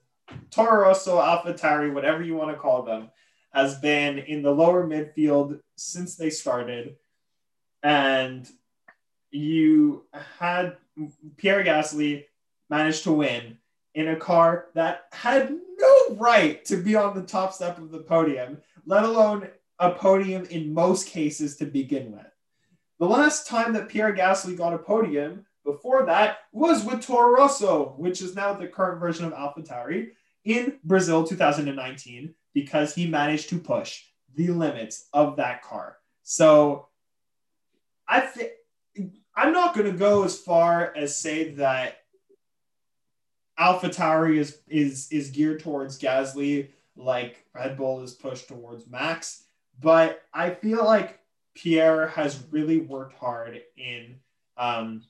Toro Rosso, AlphaTauri, whatever you want to call them, has been in the lower midfield since they started, and you had Pierre Gasly manage to win in a car that had no right to be on the top step of the podium, let alone a podium in most cases to begin with. The last time that Pierre Gasly got a podium before that was with Toro Rosso, which is now the current version of AlphaTauri in Brazil 2019, because he managed to push the limits of that car. So I think I'm not going to go as far as say that AlphaTauri is is is geared towards Gasly like Red Bull is pushed towards Max, but I feel like Pierre has really worked hard in um,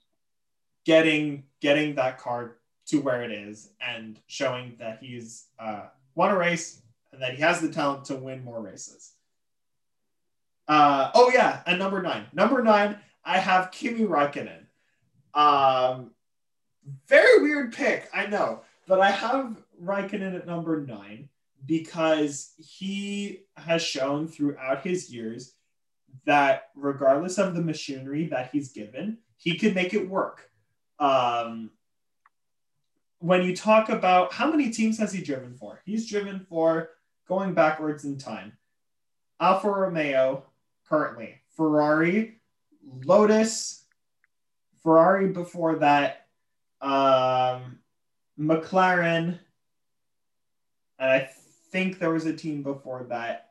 getting getting that card to where it is and showing that he's uh, won a race and that he has the talent to win more races. Uh, oh yeah, and number nine, number nine I have Kimi Raikkonen. Um, very weird pick, I know, but I have Raikkonen at number nine because he has shown throughout his years that regardless of the machinery that he's given, he can make it work. Um, when you talk about how many teams has he driven for? He's driven for going backwards in time. Alfa Romeo currently, Ferrari, Lotus, Ferrari before that, um, McLaren, and I think there was a team before that.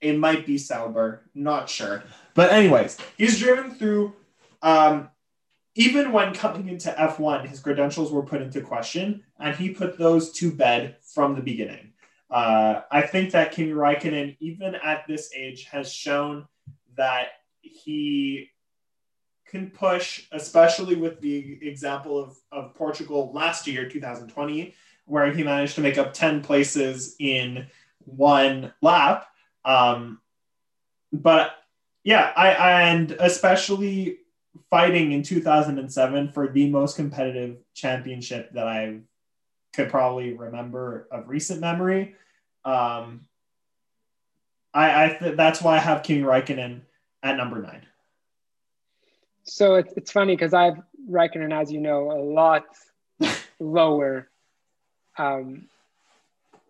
It might be Sauber, not sure. But anyways, he's driven through. Um, even when coming into F1, his credentials were put into question, and he put those to bed from the beginning. Uh, I think that Kimi Raikkonen, even at this age, has shown that he can push, especially with the example of, of Portugal last year, 2020, where he managed to make up 10 places in one lap. Um, but yeah, I, and especially fighting in 2007 for the most competitive championship that I could probably remember of recent memory. Um, I, I th- that's why I have Kimi Raikkonen at number nine. So it's, it's funny because I've Raikkonen, as you know, a lot [laughs] lower um,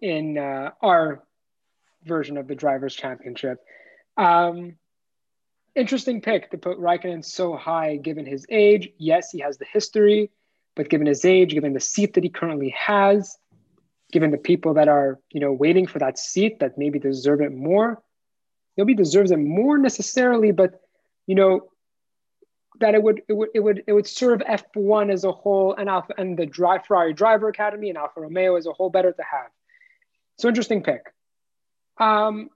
in uh, our version of the Drivers' Championship. Um, interesting pick to put Raikkonen so high given his age. Yes, he has the history, but given his age, given the seat that he currently has, given the people that are, you know, waiting for that seat that maybe deserve it more, nobody deserves it more necessarily, but you know, that it would it would it would it would serve F1 as a whole and Alpha and the Drive Ferrari Driver Academy and Alfa Romeo as a whole better to have. So interesting pick. Um,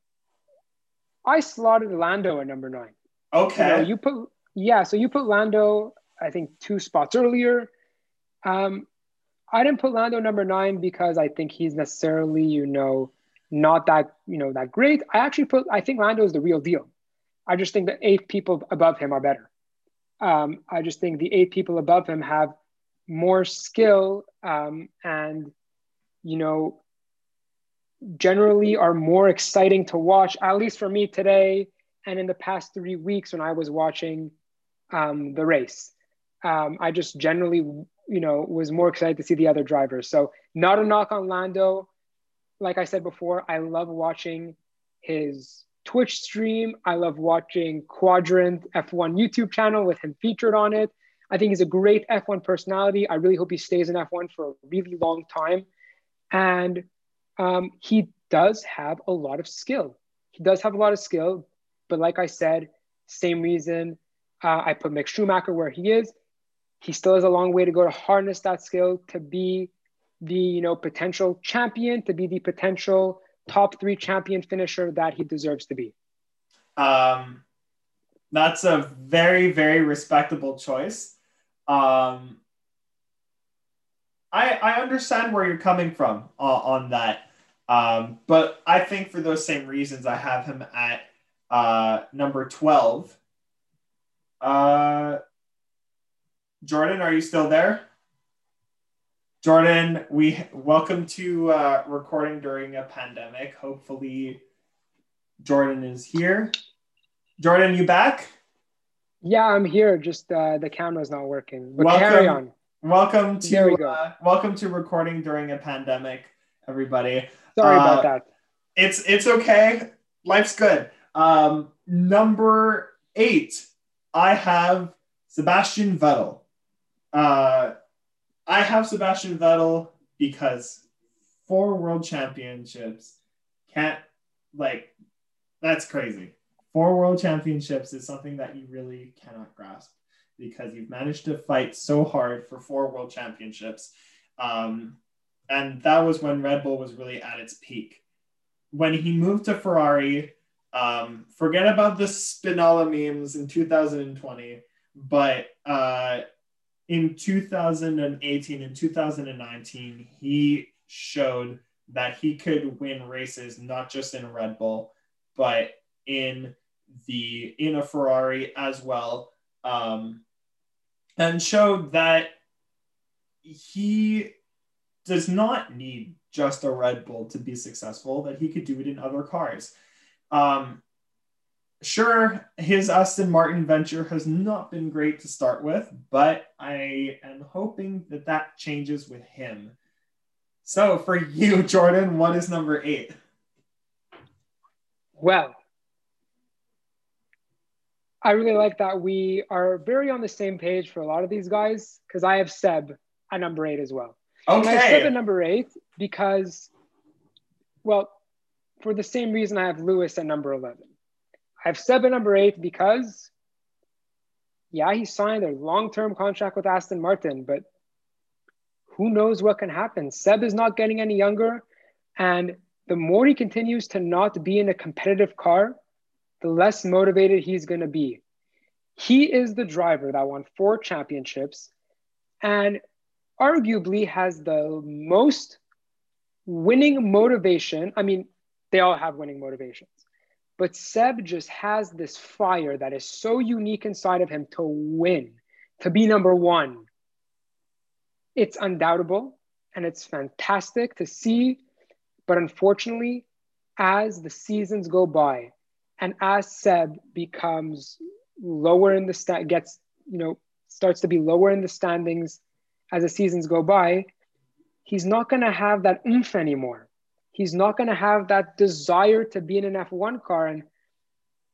I slotted Lando at number nine. Okay. You, know, you put yeah, so you put Lando, I think two spots earlier. Um, I didn't put Lando number nine because I think he's necessarily, you know, not that, you know, that great. I actually put I think Lando is the real deal. I just think the eight people above him are better. Um, I just think the eight people above him have more skill um, and, you know, generally are more exciting to watch, at least for me today and in the past three weeks when I was watching um, the race. Um, I just generally, you know, was more excited to see the other drivers. So not a knock on Lando. Like I said before, I love watching his Twitch stream. I love watching Quadrant F1 YouTube channel with him featured on it. I think he's a great F1 personality. I really hope he stays in F1 for a really long time. And um, he does have a lot of skill. He does have a lot of skill, but like I said, same reason uh, I put Mick Schumacher where he is. He still has a long way to go to harness that skill to be the you know potential champion, to be the potential top three champion finisher that he deserves to be. Um, that's a very very respectable choice. Um, I I understand where you're coming from uh, on that, um, but I think for those same reasons, I have him at uh, number 12. Uh, Jordan, are you still there? Jordan, we welcome to uh, recording during a pandemic. Hopefully, Jordan is here. Jordan, you back? Yeah, I'm here. Just uh, the camera's not working. But welcome, carry on. Welcome to we uh, welcome to recording during a pandemic, everybody. Sorry about uh, that. It's it's okay. Life's good. Um, number eight, I have Sebastian Vettel. Uh, I have Sebastian Vettel because four world championships can't like that's crazy. Four world championships is something that you really cannot grasp because you've managed to fight so hard for four world championships. Um, and that was when Red Bull was really at its peak. When he moved to Ferrari, um, forget about the Spinola memes in 2020, but uh, in 2018 and 2019, he showed that he could win races not just in Red Bull, but in the in a Ferrari as well, um, and showed that he does not need just a Red Bull to be successful; that he could do it in other cars. Um, sure, his Aston Martin venture has not been great to start with, but I am hoping that that changes with him. So for [laughs] you, Jordan, what is number eight? Well, I really like that we are very on the same page for a lot of these guys because I have Seb at number eight as well. Okay. And I have Seb at number eight because, well, for the same reason I have Lewis at number 11. I have Seb at number eight because, yeah, he signed a long term contract with Aston Martin, but who knows what can happen? Seb is not getting any younger. And the more he continues to not be in a competitive car, the less motivated he's going to be. He is the driver that won four championships and arguably has the most winning motivation. I mean, they all have winning motivations, but Seb just has this fire that is so unique inside of him to win, to be number one. It's undoubtable and it's fantastic to see. But unfortunately, as the seasons go by, and as Seb becomes lower in the sta- gets you know starts to be lower in the standings as the seasons go by, he's not going to have that oomph anymore. He's not going to have that desire to be in an F1 car. And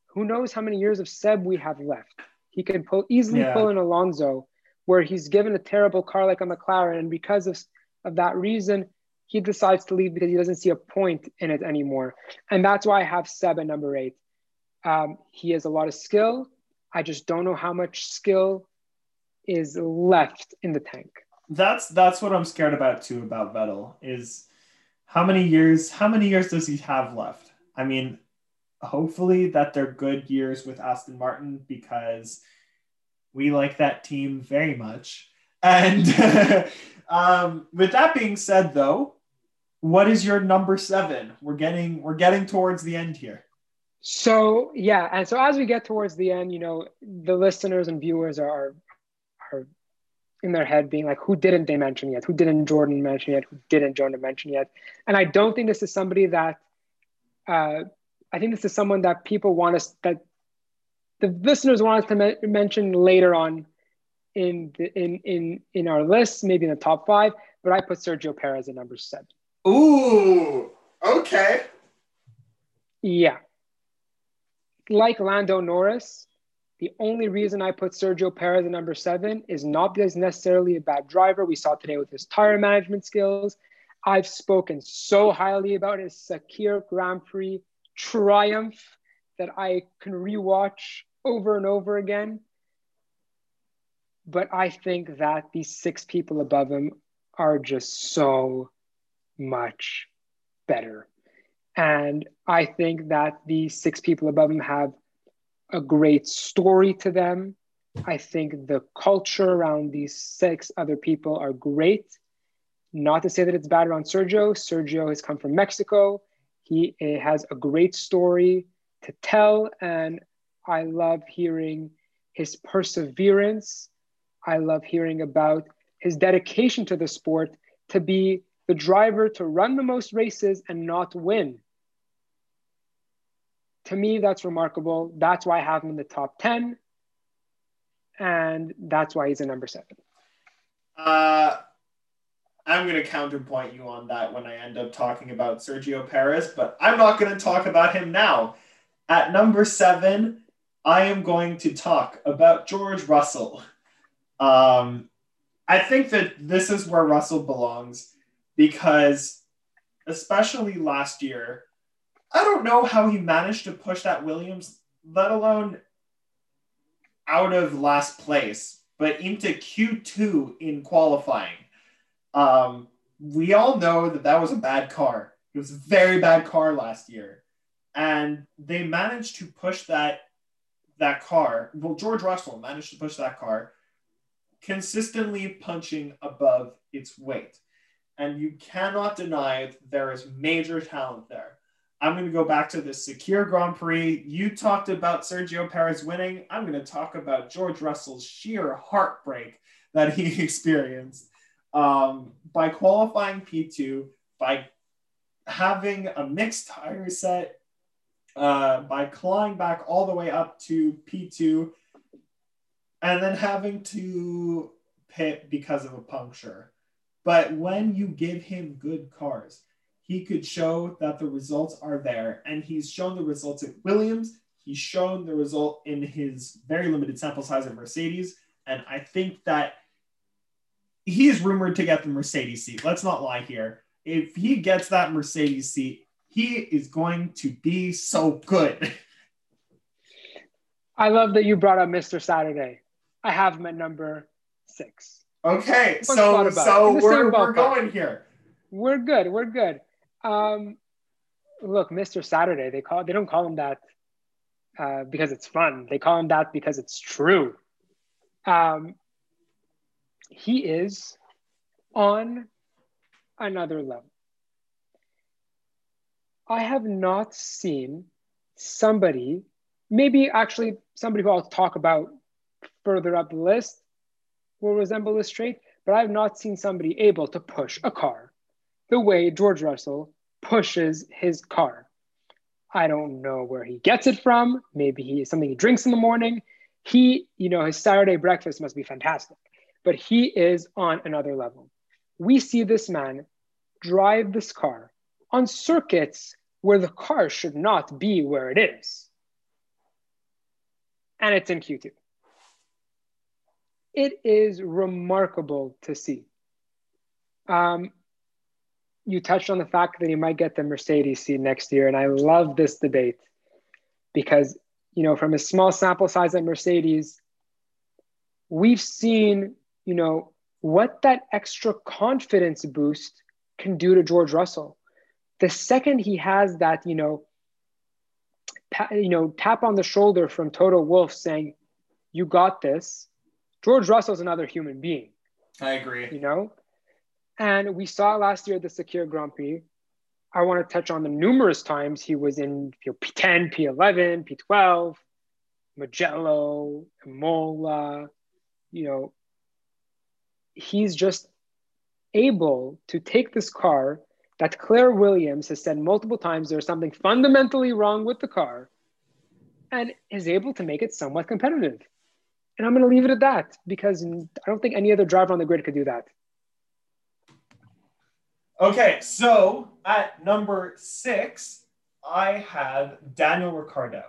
who knows how many years of Seb we have left. He can pull, easily yeah. pull an Alonso, where he's given a terrible car like a McLaren. And because of, of that reason, he decides to leave because he doesn't see a point in it anymore. And that's why I have Seb at number eight. Um, he has a lot of skill. I just don't know how much skill is left in the tank. That's that's what I'm scared about too about Vettel is how many years how many years does he have left? I mean, hopefully that they're good years with Aston Martin because we like that team very much. And [laughs] um, with that being said, though, what is your number seven? We're getting we're getting towards the end here. So yeah, and so as we get towards the end, you know, the listeners and viewers are are in their head being like, who didn't they mention yet? Who didn't Jordan mention yet? Who didn't Jordan mention yet? And I don't think this is somebody that uh, I think this is someone that people want us that the listeners want us to me- mention later on in the, in in in our list, maybe in the top five. But I put Sergio Perez at number seven. Ooh, okay. Yeah, like Lando Norris, the only reason I put Sergio Perez at number seven is not because necessarily a bad driver. We saw today with his tire management skills. I've spoken so highly about his Sakhir Grand Prix triumph that I can rewatch over and over again. But I think that these six people above him are just so much better. And I think that these six people above him have a great story to them. I think the culture around these six other people are great. Not to say that it's bad around Sergio. Sergio has come from Mexico. He eh, has a great story to tell. And I love hearing his perseverance. I love hearing about his dedication to the sport to be the driver to run the most races and not win. To me, that's remarkable. That's why I have him in the top 10. And that's why he's a number seven. Uh, I'm going to counterpoint you on that when I end up talking about Sergio Perez, but I'm not going to talk about him now. At number seven, I am going to talk about George Russell. Um, I think that this is where Russell belongs because especially last year, I don't know how he managed to push that Williams, let alone out of last place, but into Q2 in qualifying. Um, we all know that that was a bad car. It was a very bad car last year. And they managed to push that that car. Well, George Russell managed to push that car consistently punching above its weight and you cannot deny there is major talent there. I'm going to go back to the Sakhir Grand Prix. You talked about Sergio Perez winning. I'm going to talk about George Russell's sheer heartbreak that he [laughs] experienced um, by qualifying P2, by having a mixed tire set, uh, by clawing back all the way up to P2, and then having to pit because of a puncture. But when you give him good cars, he could show that the results are there. And he's shown the results at Williams. He's shown the result in his very limited sample size at Mercedes. And I think that he is rumored to get the Mercedes seat. Let's not lie here. If he gets that Mercedes seat, he is going to be so good. [laughs] I love that you brought up Mr. Saturday. I have him at number six. Okay, so so we're, we're going here. We're good. We're good. Um, look, Mr. Saturday. They call they don't call him that uh, because it's fun. They call him that because it's true. Um, he is on another level. I have not seen somebody, maybe actually somebody who I'll talk about further up the list will resemble this trait, but I have not seen somebody able to push a car the way George Russell pushes his car. I don't know where he gets it from. Maybe he is something he drinks in the morning. He, you know, his Saturday breakfast must be fantastic, but he is on another level. We see this man drive this car on circuits where the car should not be where it is. And it's in Q2. It is remarkable to see. Um, you touched on the fact that he might get the Mercedes seat next year, and I love this debate because you know from a small sample size at Mercedes, we've seen you know what that extra confidence boost can do to George Russell. The second he has that you know you know tap on the shoulder from Toto Wolff saying, "You got this," George Russell's another human being. I agree. You know, and we saw last year the Sakhir Grand Prix. I want to touch on the numerous times he was in you know, P10, P11, P12, Mugello, Imola. You know, he's just able to take this car that Claire Williams has said multiple times there's something fundamentally wrong with the car and is able to make it somewhat competitive. And I'm going to leave it at that because I don't think any other driver on the grid could do that. Okay, so at number six, I have Daniel Ricciardo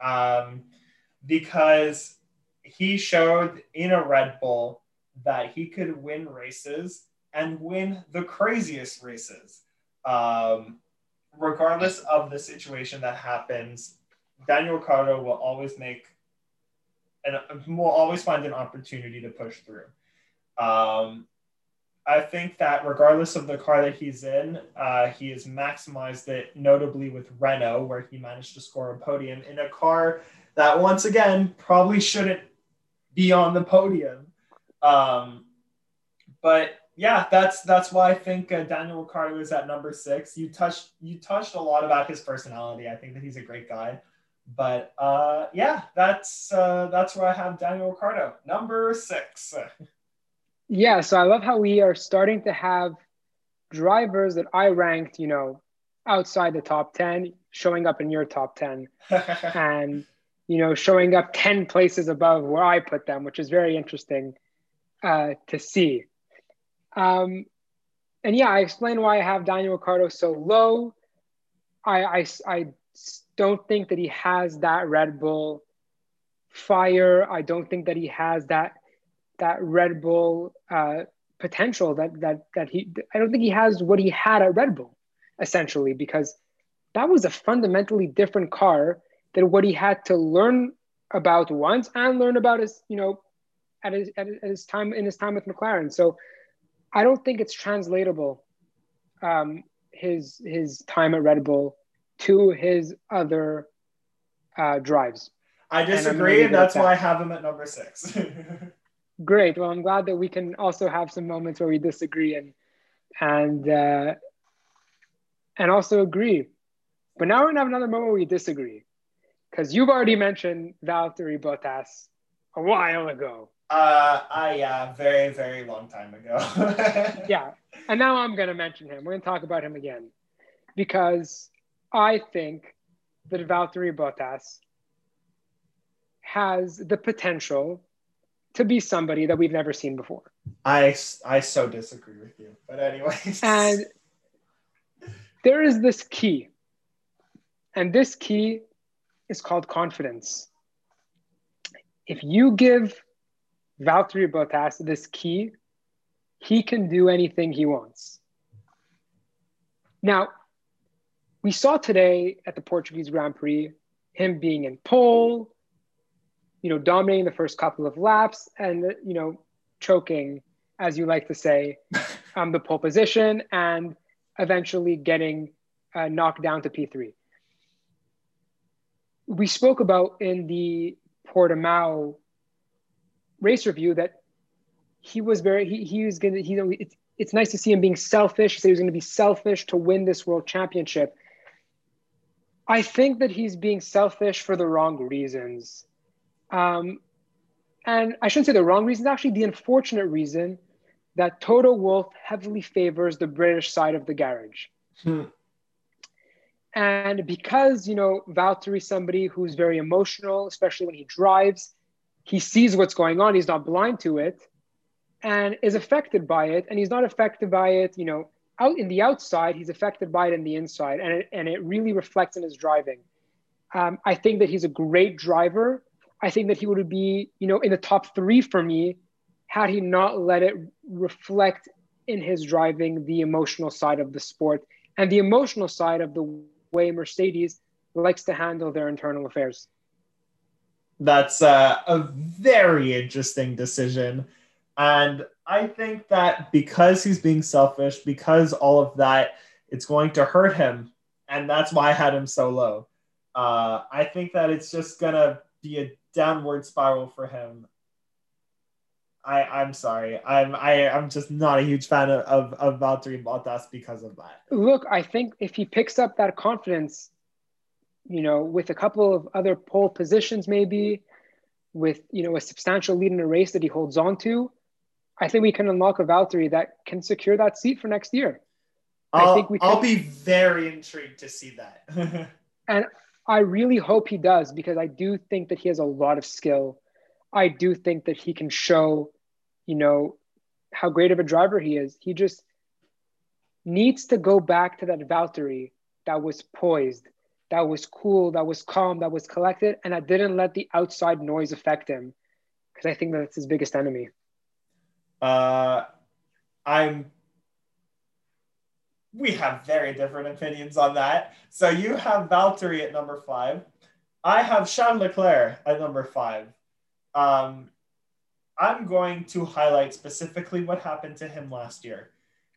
um, because he showed in a Red Bull that he could win races and win the craziest races. Um, regardless of the situation that happens, Daniel Ricciardo will always make and will always find an opportunity to push through. Um, I think that regardless of the car that he's in, uh, he has maximized it, notably with Renault, where he managed to score a podium in a car that, once again, probably shouldn't be on the podium. Um, but yeah, that's that's why I think uh, Daniel Ricciardo is at number six. You touched you touched a lot about his personality. I think that he's a great guy. But uh, yeah, that's uh, that's where I have Daniel Ricciardo, number six. [laughs] Yeah, so I love how we are starting to have drivers that I ranked, you know, outside the top 10 showing up in your top 10 [laughs] and, you know, showing up 10 places above where I put them, which is very interesting uh, to see. Um, and yeah, I explained why I have Daniel Ricciardo so low. I, I, I don't think that he has that Red Bull fire. I don't think that he has that that Red Bull uh, potential that that that he I don't think he has what he had at Red Bull essentially because that was a fundamentally different car than what he had to learn about once and learn about his you know at his at his time in his time with McLaren. So I don't think it's translatable um, his his time at Red Bull to his other uh, drives. I disagree, and, and that's that. why I have him at number six. [laughs] Great. Well, I'm glad that we can also have some moments where we disagree and and uh, and also agree. But now we're gonna have another moment where we disagree, because you've already mentioned Valtteri Bottas a while ago. Uh, I yeah, very very long time ago. [laughs] yeah, and now I'm gonna mention him. We're gonna talk about him again, because I think that Valtteri Bottas has the potential to be somebody that we've never seen before. I, I so disagree with you. But, anyways. And there is this key. And this key is called confidence. If you give Valtteri Bottas this key, he can do anything he wants. Now, we saw today at the Portuguese Grand Prix him being in pole, you know, dominating the first couple of laps and, you know, choking, as you like to say, [laughs] um, the pole position and eventually getting uh, knocked down to P3. We spoke about in the Portimao race review that he was very, he, he was going to, he, it's, it's nice to see him being selfish. He said he was going to be selfish to win this world championship. I think that he's being selfish for the wrong reasons. Um, and I shouldn't say the wrong reason, actually, the unfortunate reason that Toto Wolff heavily favors the British side of the garage. Hmm. And because, you know, Valtteri is somebody who's very emotional, especially when he drives, he sees what's going on, he's not blind to it, and is affected by it. And he's not affected by it, you know, out in the outside, he's affected by it in the inside. And it, and it really reflects in his driving. Um, I think that he's a great driver. I think that he would be, you know, in the top three for me had he not let it reflect in his driving the emotional side of the sport and the emotional side of the way Mercedes likes to handle their internal affairs. That's uh, a very interesting decision. And I think that because he's being selfish, because all of that, it's going to hurt him. And that's why I had him so low. Uh, I think that it's just going to be a downward spiral for him. I, I'm sorry. I'm I, I'm just not a huge fan of, of, of Valtteri Bottas because of that. Look, I think if he picks up that confidence, you know, with a couple of other pole positions, maybe with you know a substantial lead in a race that he holds on to, I think we can unlock a Valtteri that can secure that seat for next year. I'll, I think we can, I'll be very intrigued to see that. [laughs] and I really hope he does because I do think that he has a lot of skill. I do think that he can show, you know, how great of a driver he is. He just needs to go back to that Valtteri that was poised, that was cool, that was calm, that was collected, and that didn't let the outside noise affect him. Because I think that's his biggest enemy. Uh, I'm we have very different opinions on that. So you have Valtteri at number five. I have Charles Leclerc at number five. Um, I'm going to highlight specifically what happened to him last year,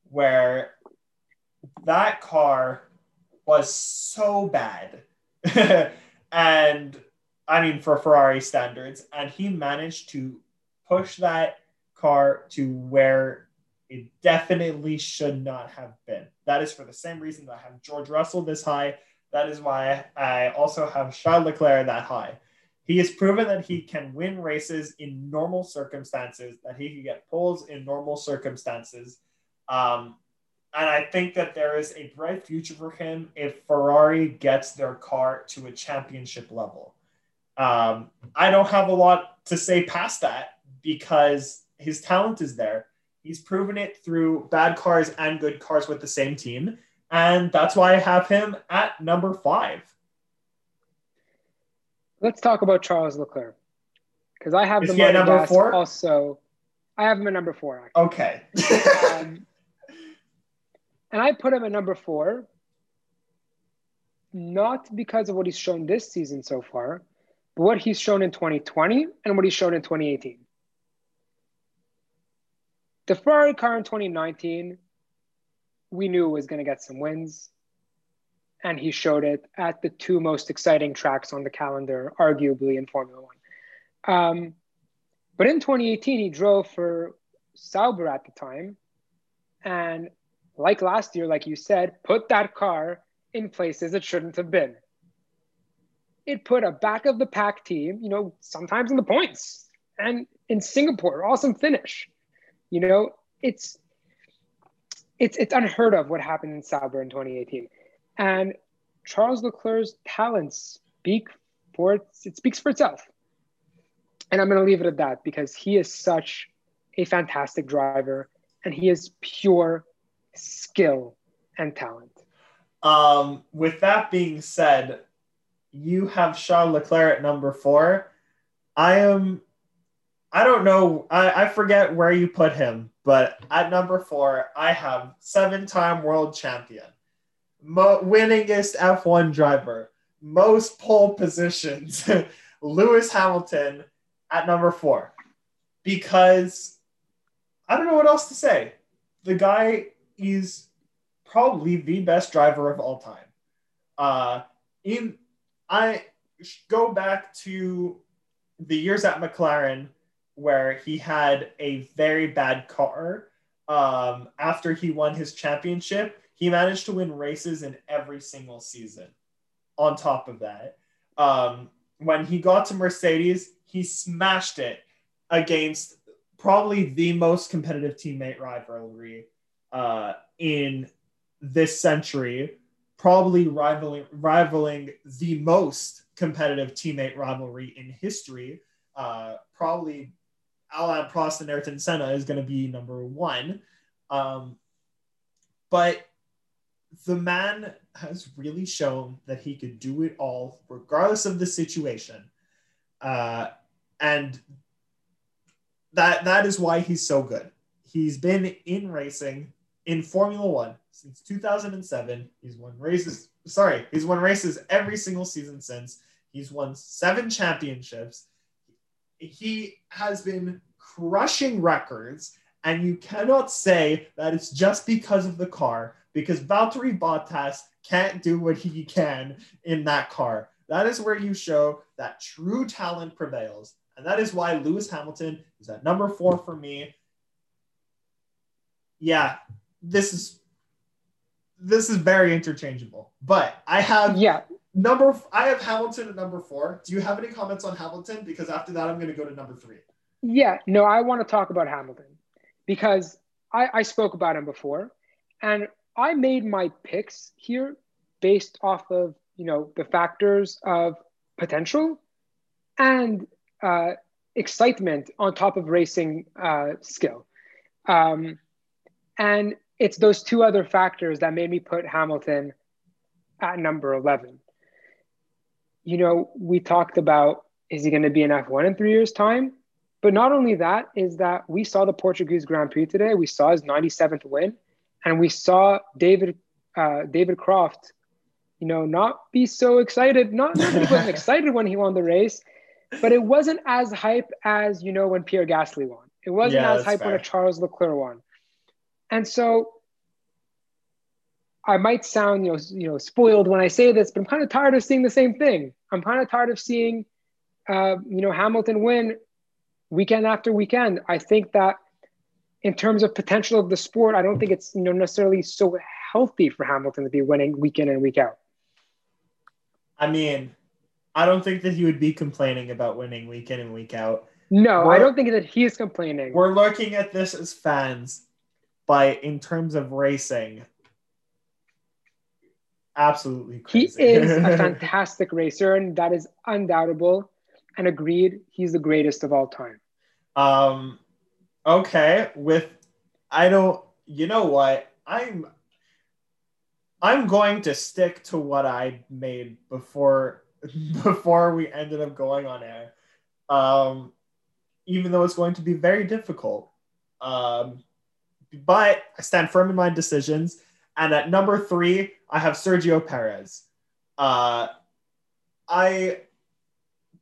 where that car was so bad. [laughs] and I mean, for Ferrari standards, and he managed to push that car to where it definitely should not have been. That is for the same reason that I have George Russell this high. That is why I also have Charles Leclerc that high. He has proven that he can win races in normal circumstances, that he can get poles in normal circumstances. Um, and I think that there is a bright future for him if Ferrari gets their car to a championship level. Um, I don't have a lot to say past that because his talent is there. He's proven it through bad cars and good cars with the same team. And that's why I have him at number five. Let's talk about Charles Leclerc. Because I have is the number four. Also, I have him at number four. Actually. Okay. um, [laughs] and I put him at number four, not because of what he's shown this season so far, but what he's shown in 2020 and what he's shown in 2018. The Ferrari car in 2019, we knew was going to get some wins. And he showed it at the two most exciting tracks on the calendar, arguably in Formula One. Um, but in 2018, he drove for Sauber at the time. And like last year, like you said, put that car in places it shouldn't have been. It put a back of the pack team, you know, sometimes in the points. And in Singapore, awesome finish. You know, it's it's it's unheard of what happened in Sauber in 2018. And Charles Leclerc's talents speak for it, it speaks for itself. And I'm going to leave it at that because he is such a fantastic driver and he is pure skill and talent. Um, with that being said, you have Charles Leclerc at number four. I am, I don't know, I, I forget where you put him, but at number four, I have seven time world champion, mo- winningest F1 driver, most pole positions, [laughs] Lewis Hamilton at number four. Because I don't know what else to say. The guy is probably the best driver of all time. Uh, in I go back to the years at McLaren where he had a very bad car. Um, after he won his championship, he managed to win races in every single season. On top of that, um, when he got to Mercedes, he smashed it against probably the most competitive teammate rivalry uh, in this century, probably rivaling rivaling the most competitive teammate rivalry in history. Uh, probably Alain Prost and Ayrton Senna is going to be number one. Um, but the man has really shown that he could do it all, regardless of the situation. Uh, and that that is why he's so good. He's been in racing in Formula One since 2007. He's won races. Sorry, he's won races every single season since. He's won seven championships. He has been crushing records, and you cannot say that it's just because of the car, because Valtteri Bottas can't do what he can in that car. That is where you show that true talent prevails. And that is why Lewis Hamilton is at number four for me. Yeah, this is this is very interchangeable. But I have yeah number I have Hamilton at number four. Do you have any comments on Hamilton? Because after that, I'm going to go to number three. Yeah, no, I want to talk about Hamilton because I, I spoke about him before, and I made my picks here based off of you know the factors of potential and uh, excitement on top of racing uh, skill. Um, and it's those two other factors that made me put Hamilton at number 11. You know, we talked about is he going to be an F1 in three years' time? But not only that, is that we saw the Portuguese Grand Prix today. We saw his 97th win, and we saw David uh, David Croft, you know, not be so excited. Not, not that he wasn't [laughs] excited when he won the race, but it wasn't as hype as you know when Pierre Gasly won. It wasn't yeah, as hype fair. when a Charles Leclerc won. And so I might sound, you know, you know, spoiled when I say this, but I'm kind of tired of seeing the same thing. I'm kind of tired of seeing, uh, you know, Hamilton win weekend after weekend. I think that in terms of potential of the sport, I don't think it's you know necessarily so healthy for Hamilton to be winning week in and week out. I mean, I don't think that he would be complaining about winning week in and week out. No, we're, I don't think that he is complaining. We're looking at this as fans, but in terms of racing, absolutely crazy. He is a [laughs] fantastic racer, and that is undoubtable. And agreed, he's the greatest of all time. Um, okay. With I don't. You know what? I'm. I'm going to stick to what I made before [laughs] before we ended up going on air. Um, even though it's going to be very difficult. Um, but I stand firm in my decisions. And at number three, I have Sergio Perez. Uh, I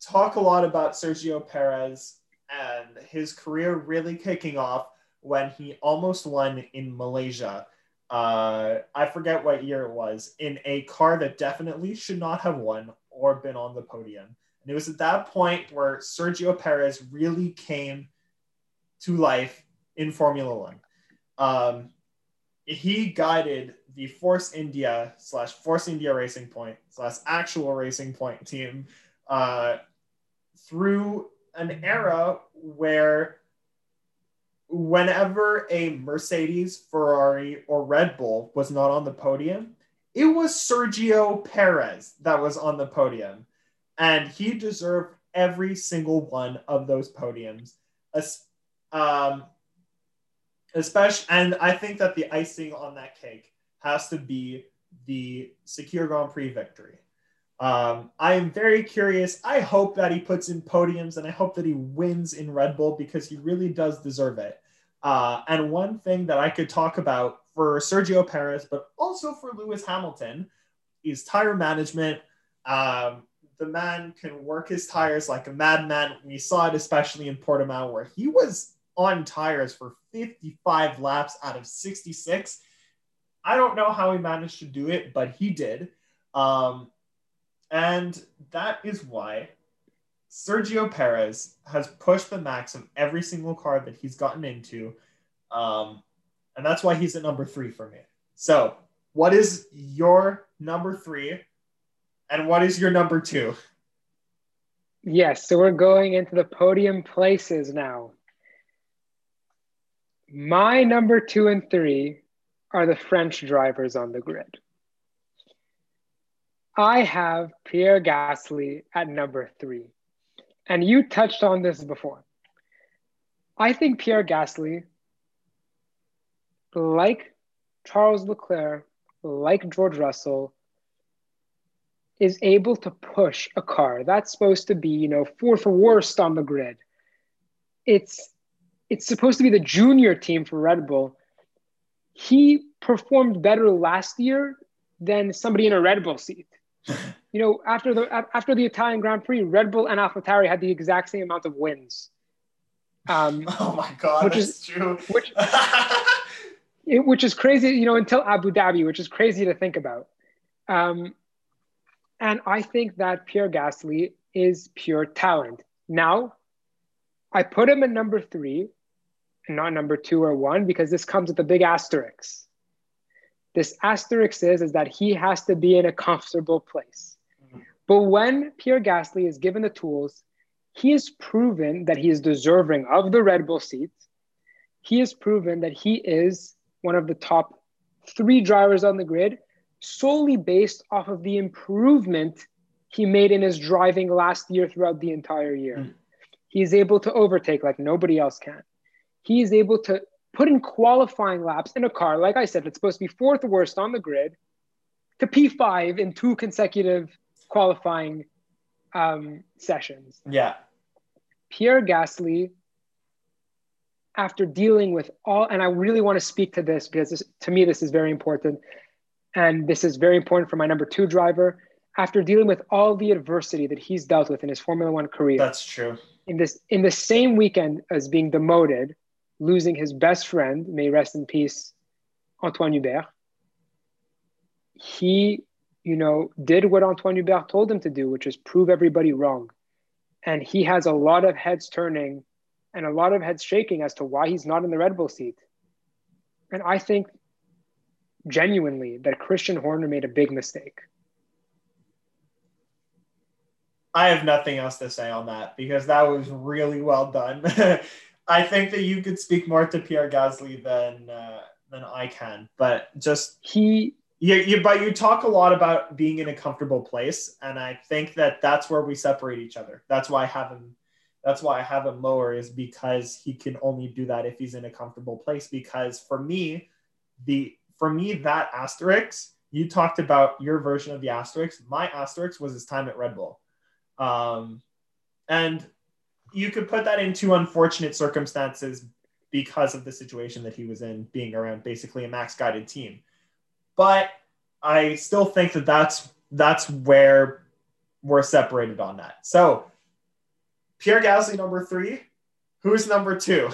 talk a lot about Sergio Perez and his career really kicking off when he almost won in Malaysia. Uh, I forget what year it was, in a car that definitely should not have won or been on the podium. And it was at that point where Sergio Perez really came to life in Formula One. Um, he guided the Force India slash Force India Racing Point slash actual Racing Point team uh, through an era where whenever a Mercedes, Ferrari, or Red Bull was not on the podium, it was Sergio Perez that was on the podium. And he deserved every single one of those podiums. Um, especially and i think that the icing on that cake has to be the Sakhir grand prix victory Um, I am very curious. I hope that he puts in podiums and I hope that he wins in Red Bull because he really does deserve it. Uh, and one thing that I could talk about for Sergio Perez, but also for Lewis Hamilton, is tire management. Um, the man can work his tires like a madman. We saw it especially in Portimao, where he was on tires for 55 laps out of 66. I don't know how he managed to do it, but he did. Um, and that is why Sergio Perez has pushed the max of every single car that he's gotten into. Um, and that's why he's at number three for me. So, what is your number three? And what is your number two? Yes, so we're going into the podium places now. My number two and three are the French drivers on the grid. I have Pierre Gasly at number three. And you touched on this before. I think Pierre Gasly, like Charles Leclerc, like George Russell, is able to push a car that's supposed to be, you know, fourth worst on the grid. It's it's supposed to be the junior team for Red Bull. He performed better last year than somebody in a Red Bull seat. [laughs] you know, after the after the Italian Grand Prix, Red Bull and AlphaTauri had the exact same amount of wins. Um, [laughs] oh my god, which is true. Which, [laughs] it, which is crazy, you know, until Abu Dhabi, which is crazy to think about. Um, and I think that Pierre Gasly is pure talent. Now, I put him at number three and not number two or one because this comes with a big asterisk. This asterisk is, is that he has to be in a comfortable place. Mm-hmm. But when Pierre Gasly is given the tools, he has proven that he is deserving of the Red Bull seat. He has proven that he is one of the top three drivers on the grid solely based off of the improvement he made in his driving last year throughout the entire year. Mm. He's able to overtake like nobody else can. He's able to put in qualifying laps in a car, like I said, it's supposed to be fourth worst on the grid, to P5 in two consecutive qualifying um, sessions. Yeah. Pierre Gasly, after dealing with all, and I really want to speak to this because this, to me, this is very important and this is very important for my number two driver. After dealing with all the adversity that he's dealt with in his Formula One career, that's true. In this, in the same weekend as being demoted, losing his best friend, may rest in peace, Antoine Hubert. He, you know, did what Antoine Hubert told him to do, which is prove everybody wrong. And he has a lot of heads turning and a lot of heads shaking as to why he's not in the Red Bull seat. And I think genuinely that Christian Horner made a big mistake. I have nothing else to say on that because that was really well done. [laughs] I think that you could speak more to Pierre Gasly than uh, than I can, but just he. You, you, but you talk a lot about being in a comfortable place, and I think that that's where we separate each other. That's why I have him. That's why I have him lower is because he can only do that if he's in a comfortable place. Because for me, the for me, that asterisk, you talked about your version of the asterisk. My asterisk was his time at Red Bull. Um, and you could put that into unfortunate circumstances because of the situation that he was in, being around basically a max guided team. But I still think that that's that's where we're separated on that. So Pierre Gasly number three. Who's number two?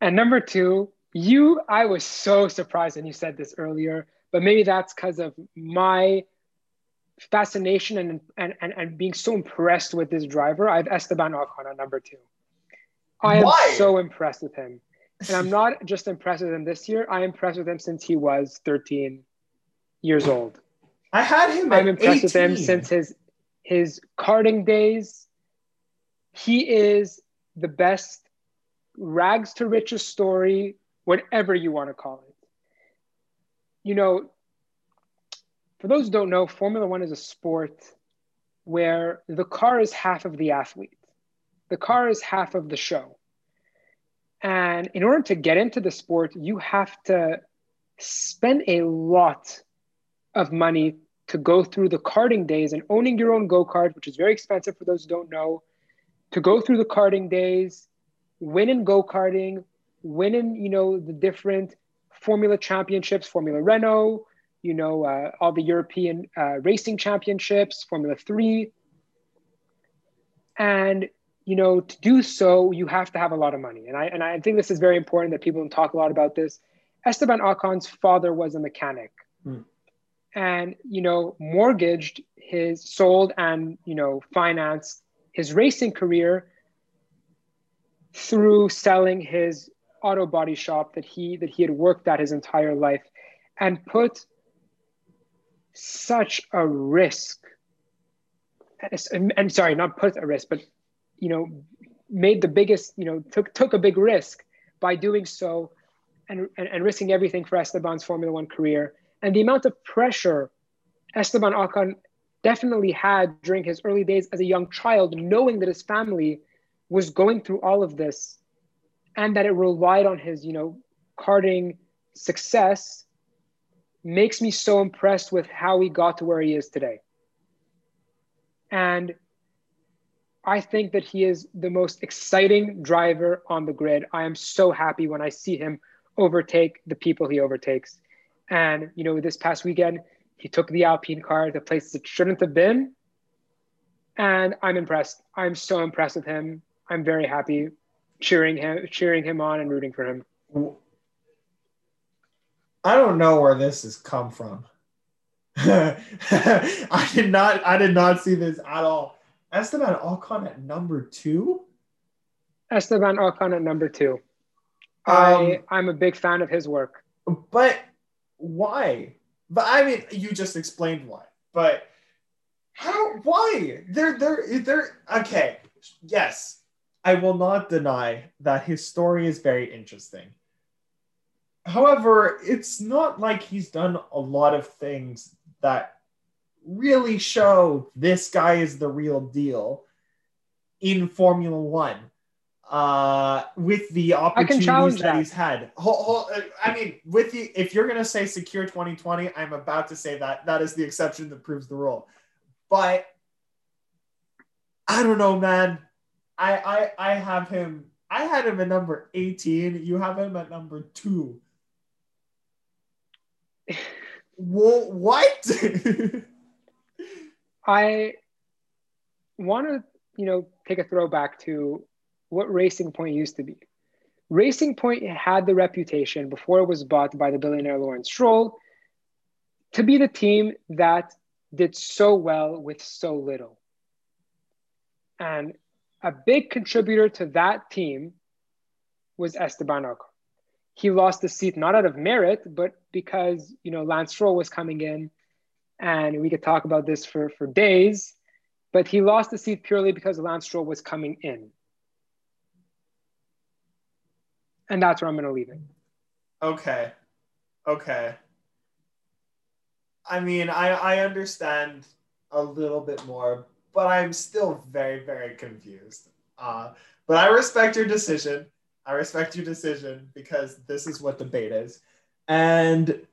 And number two you, I was so surprised, when you said this earlier, but maybe that's because of my fascination and, and, and, and being so impressed with this driver. I have Esteban Ocon on number two. I am Why? so impressed with him. And I'm not just impressed with him this year, I'm impressed with him since he was 13 years old. I had him. I'm impressed 18. with him since his his karting days. He is the best rags to riches story whatever you want to call it. You know, for those who don't know, Formula One is a sport where the car is half of the athlete, the car is half of the show. And in order to get into the sport, you have to spend a lot of money to go through the karting days and owning your own go kart, which is very expensive for those who don't know, to go through the karting days, win in go karting, win in you know the different Formula Championships, Formula Renault, you know uh, all the European uh, racing championships, Formula Three, and you know to do so you have to have a lot of money, and I and I think this is very important that people don't talk a lot about this. Esteban Ocon's father was a mechanic. Hmm and you know mortgaged his sold and you know financed his racing career through selling his auto body shop that he that he had worked at his entire life and put such a risk. And, sorry not put a risk but you know made the biggest you know took took a big risk by doing so and, and, and risking everything for Esteban's Formula One career. And the amount of pressure Esteban Ocon definitely had during his early days as a young child, knowing that his family was going through all of this and that it relied on his, you know, karting success makes me so impressed with how he got to where he is today. And I think that he is the most exciting driver on the grid. I am so happy when I see him overtake the people he overtakes. And you know, this past weekend, he took the Alpine car to places it shouldn't have been. And I'm impressed. I'm so impressed with him. I'm very happy cheering him, cheering him on and rooting for him. I don't know where this has come from. [laughs] I did not I did not see this at all. Esteban Ocon at number two? Esteban Ocon at number two. Um, I I'm a big fan of his work. But why? But I mean, you just explained why. But how? Why? They're they're they're okay. Yes, I will not deny that his story is very interesting. However, it's not like he's done a lot of things that really show this guy is the real deal in Formula One uh, with the opportunities that, that, he's had. Hold, uh, I mean, with the if you're gonna say Sakhir 2020, I'm about to say that that is the exception that proves the rule. But I don't know, man. I I I have him. I had him at number 18. You have him at number two. What? [laughs] I want to, you know, take a throwback to what Racing Point used to be. Racing Point had the reputation before it was bought by the billionaire Lawrence Stroll to be the team that did so well with so little. And a big contributor to that team was Esteban Ocon. He lost the seat not out of merit, but because you know Lance Stroll was coming in, and we could talk about this for, for days. But he lost the seat purely because Lance Stroll was coming in. and that's where I'm going to leave it. Okay. Okay. I mean, I I understand a little bit more, but I'm still very very confused. Uh, but I respect your decision. I respect your decision because this is what debate is, and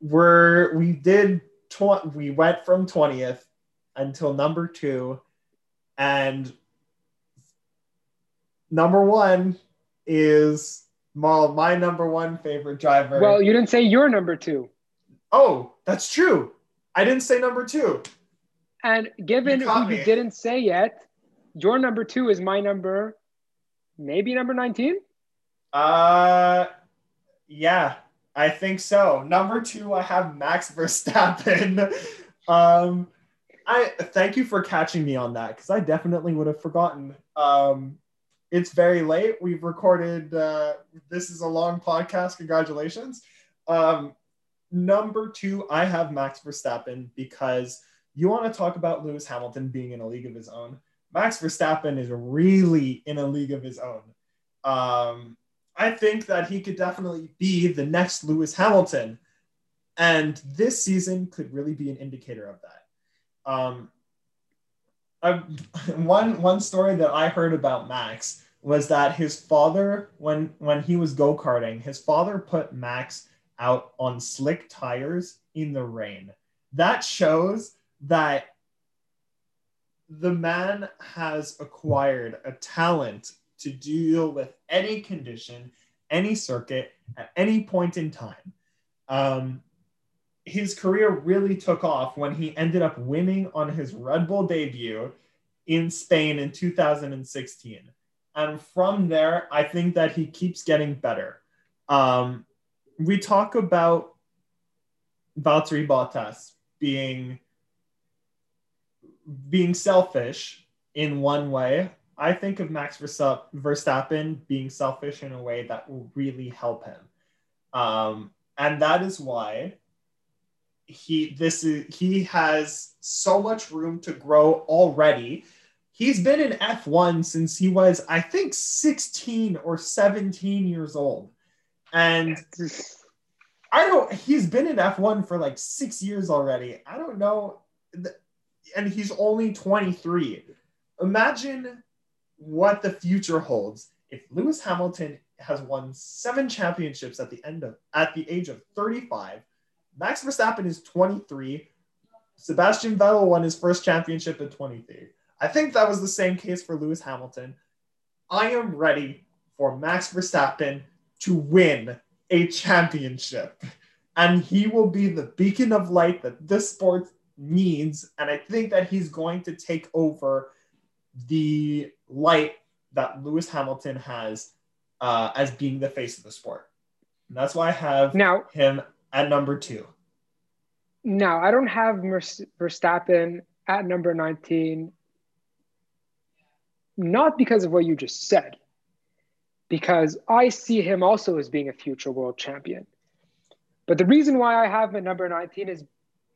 we're we did tw- we went from twentieth until number two, and number one is my, my number one favorite driver. Well, you didn't say your number two. Oh, that's true. I didn't say number two. And given you who you didn't say yet, your number two is my number, maybe number 19? Uh, yeah, I think so. Number two, I have Max [laughs] Verstappen. um, I thank you for catching me on that because I definitely would have forgotten. Um, it's very late. We've recorded. Uh, this is a long podcast. Congratulations. Um, number two, I have Max Verstappen because you want to talk about Lewis Hamilton being in a league of his own. Max Verstappen is really in a league of his own. Um, I think that he could definitely be the next Lewis Hamilton. And this season could really be an indicator of that. Um, I, [laughs] one one story that I heard about Max was that his father, when when he was go karting, his father put Max out on slick tires in the rain that shows that the man has acquired a talent to deal with any condition, any circuit, at any point in time. Um, his career really took off when he ended up winning on his Red Bull debut in Spain in 2016. And from there, I think that he keeps getting better. Um, we talk about Valtteri Bottas being being selfish in one way. I think of Max Verstappen being selfish in a way that will really help him. Um, and that is why he this is he has so much room to grow already. He's been in F1 since he was, I think, 16 or 17 years old. And I don't, he's been in F1 for like six years already. I don't know. And he's only 23. Imagine what the future holds if Lewis Hamilton has won seven championships at the end of at the age of 35. Max Verstappen is 23. Sebastian Vettel won his first championship at 23. I think that was the same case for Lewis Hamilton. I am ready for Max Verstappen to win a championship. And he will be the beacon of light that this sport needs. And I think that he's going to take over the light that Lewis Hamilton has uh, as being the face of the sport. And that's why I have now him at number two. Now, I don't have Verstappen at number 19, not because of what you just said, because I see him also as being a future world champion. But the reason why I have him at number 19 is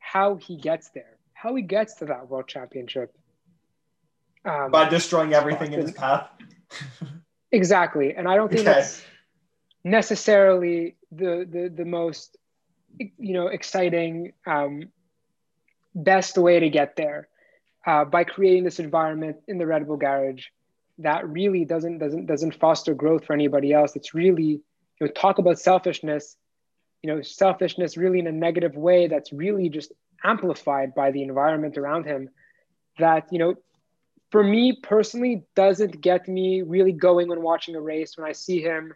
how he gets there, how he gets to that world championship. Um, By destroying everything in his path. [laughs] exactly. And I don't think okay. that's necessarily the, the, the most, you know, exciting, um, best way to get there uh, by creating this environment in the Red Bull garage that really doesn't doesn't doesn't foster growth for anybody else. It's really you know talk about selfishness, you know selfishness really in a negative way that's really just amplified by the environment around him. That you know, for me personally, doesn't get me really going when watching a race. When I see him,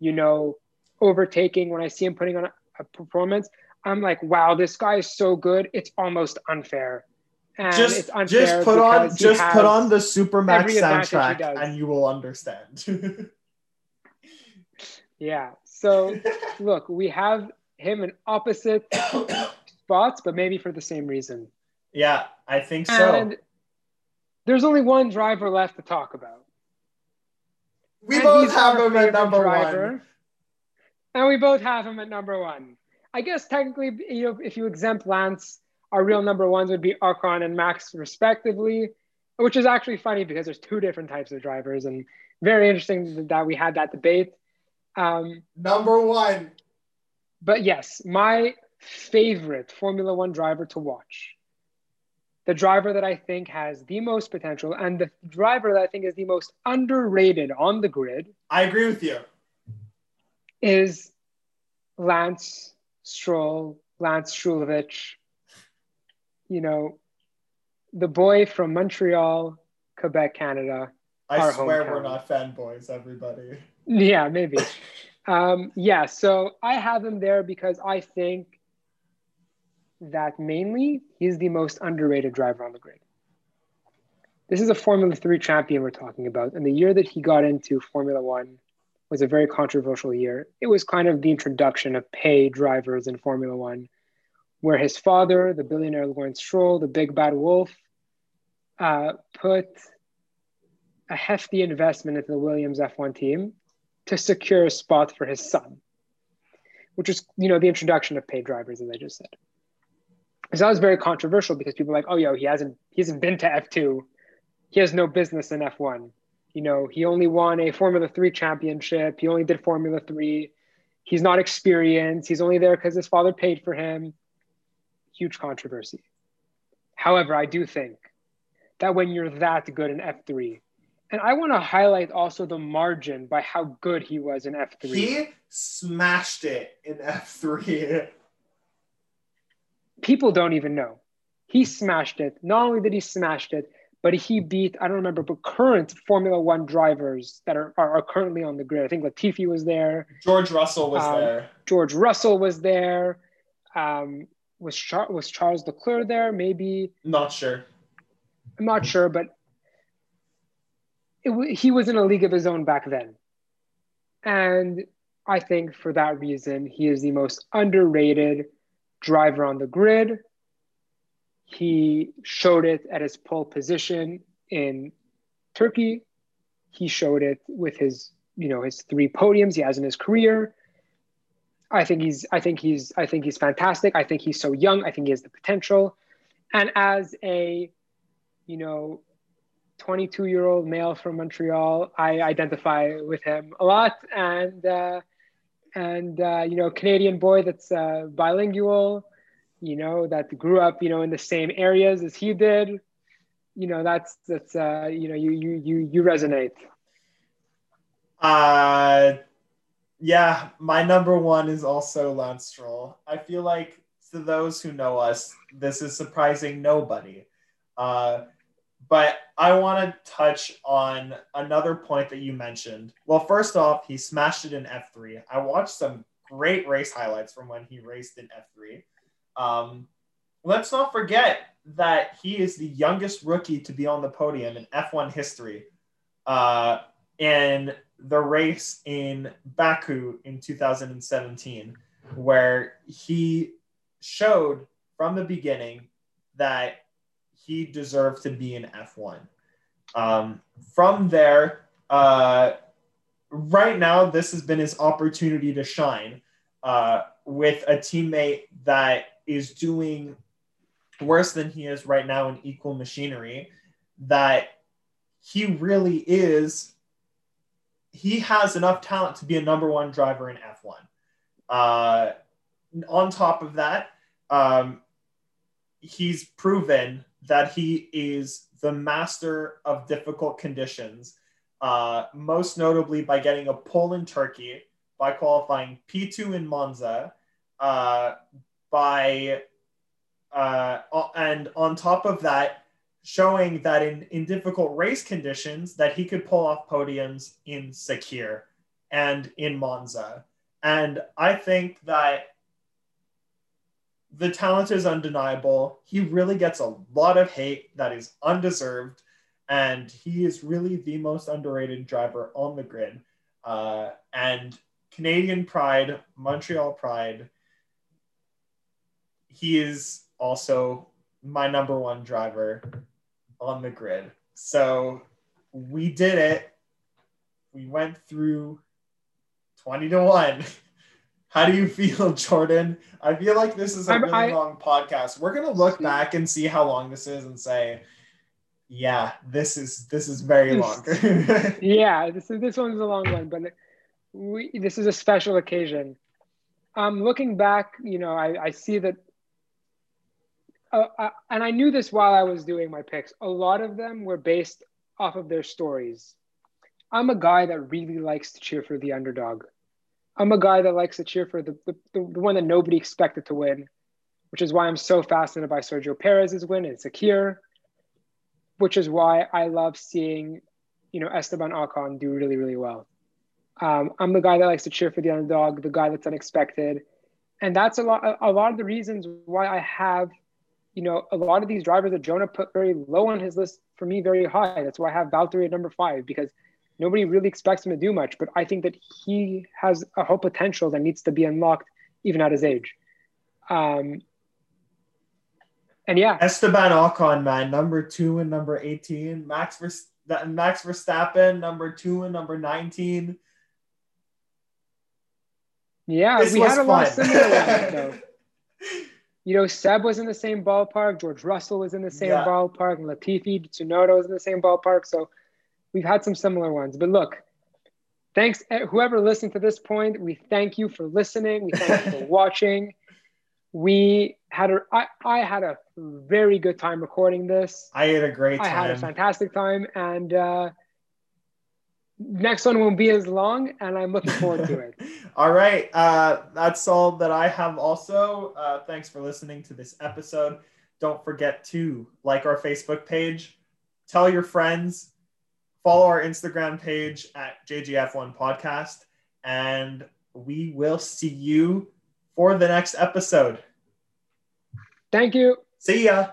you know, overtaking, when I see him putting on a, a performance, I'm like, wow, this guy is so good. It's almost unfair and just, just put on just put on the Supermax soundtrack and you will understand. [laughs] yeah. So look, we have him in opposite spots, but maybe for the same reason. Yeah, I think so. And there's only one driver left to talk about. We and both have him at number driver, one. And we both have him at number one. I guess technically, you know, if you exempt Lance our real number ones would be Ocon and Max, respectively, which is actually funny because there's two different types of drivers, and very interesting that we had that debate. Um, number one. But yes, my favorite Formula One driver to watch, the driver that I think has the most potential, and the driver that I think is the most underrated on the grid. I agree with you. Is Lance Stroll, Lance Strulovitch, you know, the boy from Montreal, Quebec, Canada. I swear hometown. we're not fanboys, everybody. Yeah, maybe. um, yeah, so I have him there because I think that mainly he's the most underrated driver on the grid. This is a Formula 3 champion we're talking about. And the year that he got into Formula 1 was a very controversial year. It was kind of the introduction of pay drivers in Formula 1 where his father, the billionaire Lawrence Stroll, the big bad wolf, uh, put a hefty investment into the Williams F1 team to secure a spot for his son, which is, you know, the introduction of paid drivers, as I just said. So that was very controversial because people were like, oh, yo, he hasn't, he hasn't been to F2. He has no business in F1. You know, he only won a Formula 3 championship. He only did Formula 3. He's not experienced. He's only there because his father paid for him huge controversy. However, I do think that when you're that good in F3, and I want to highlight also the margin by how good he was in F3. He smashed it in F3. people don't even know. He smashed it. Not only did he smash it, but he beat, I don't remember, but current Formula One drivers that are, are, are currently on the grid. I think Latifi was there. George Russell was um, there. George Russell was there. Um, was, Char- was Charles Leclerc there? Maybe. Not sure. I'm not sure, but it, he was in a league of his own back then. And I think for that reason, he is the most underrated driver on the grid. He showed it at his pole position in Turkey. He showed it with his, you know, his three podiums he has in his career. I think he's I think he's I think he's fantastic. I think he's so young. I think he has the potential. And as a, you know, 22 year old male from Montreal. I identify with him a lot, and uh, and uh, you know, Canadian boy that's uh, bilingual, you know, that grew up, you know, in the same areas as he did. You know, that's that's uh, you know, you you you you resonate. Uh, yeah, my number one is also Lance Stroll. I feel like to those who know us, this is surprising nobody. Uh, but I want to touch on another point that you mentioned. Well, first off, he smashed it in F3. I watched some great race highlights from when he raced in F3. Um, let's not forget that he is the youngest rookie to be on the podium in F1 history uh, in the race in Baku in 2017, where he showed from the beginning that he deserved to be in F1. Um, from there, uh, right now, this has been his opportunity to shine uh, with a teammate that is doing worse than he is right now in equal machinery. That he really is, he has enough talent to be a number one driver in F1. Uh, on top of that, um, he's proven that he is the master of difficult conditions, uh, most notably by getting a pole in Turkey, by qualifying P2 in Monza, uh, by uh, and on top of that, showing that in, in difficult race conditions that he could pull off podiums in Sakhir and in Monza. And I think that the talent is undeniable. He really gets a lot of hate that is undeserved, and he is really the most underrated driver on the grid. Uh, and Canadian pride, Montreal pride. He is also my number one driver on the grid. So we did it. We went through 20 to 1. [laughs] How do you feel, [laughs] Jordan? I feel like this is a really I, long podcast. We're gonna look back and see how long this is and say, yeah, this is this is very long. [laughs] yeah, this is this one's a long one, but we this is a special occasion. Um, looking back, you know, I, I see that, uh, I, and I knew this while I was doing my picks. A lot of them were based off of their stories. I'm a guy that really likes to cheer for the underdog. I'm a guy that likes to cheer for the, the, the, one that nobody expected to win, which is why I'm so fascinated by Sergio Perez's win and Sakhir, which is why I love seeing, you know, Esteban Ocon do really, really well. Um, I'm the guy that likes to cheer for the underdog, the guy that's unexpected. And that's a lot, a lot of the reasons why I have, you know, a lot of these drivers that Jonah put very low on his list for me, very high. That's why I have Valtteri at number five, because – nobody really expects him to do much, but I think that he has a whole potential that needs to be unlocked even at his age. Um, and yeah, Esteban Ocon, man, number two and number eighteen. Max Verstappen, Max Verstappen, number two and number nineteen. Yeah, this we had a fun. lot of similar ones [laughs] though. You know, Seb was in the same ballpark. George Russell was in the same yeah. ballpark. Latifi, Tsunoda was in the same ballpark. So we've had some similar ones. But look, thanks eh, whoever listened to this point. We thank you for listening. We thank you for [laughs] watching. We had a I, I had a very good time recording this. I had a great time. I had a fantastic time, and uh, next one won't be as long, and I'm looking forward to it. [laughs] all right. Uh, that's all that I have also. Uh, thanks for listening to this episode. Don't forget to like our Facebook page, tell your friends, follow our Instagram page at JGF1 Podcast, and we will see you for the next episode. Thank you. See ya.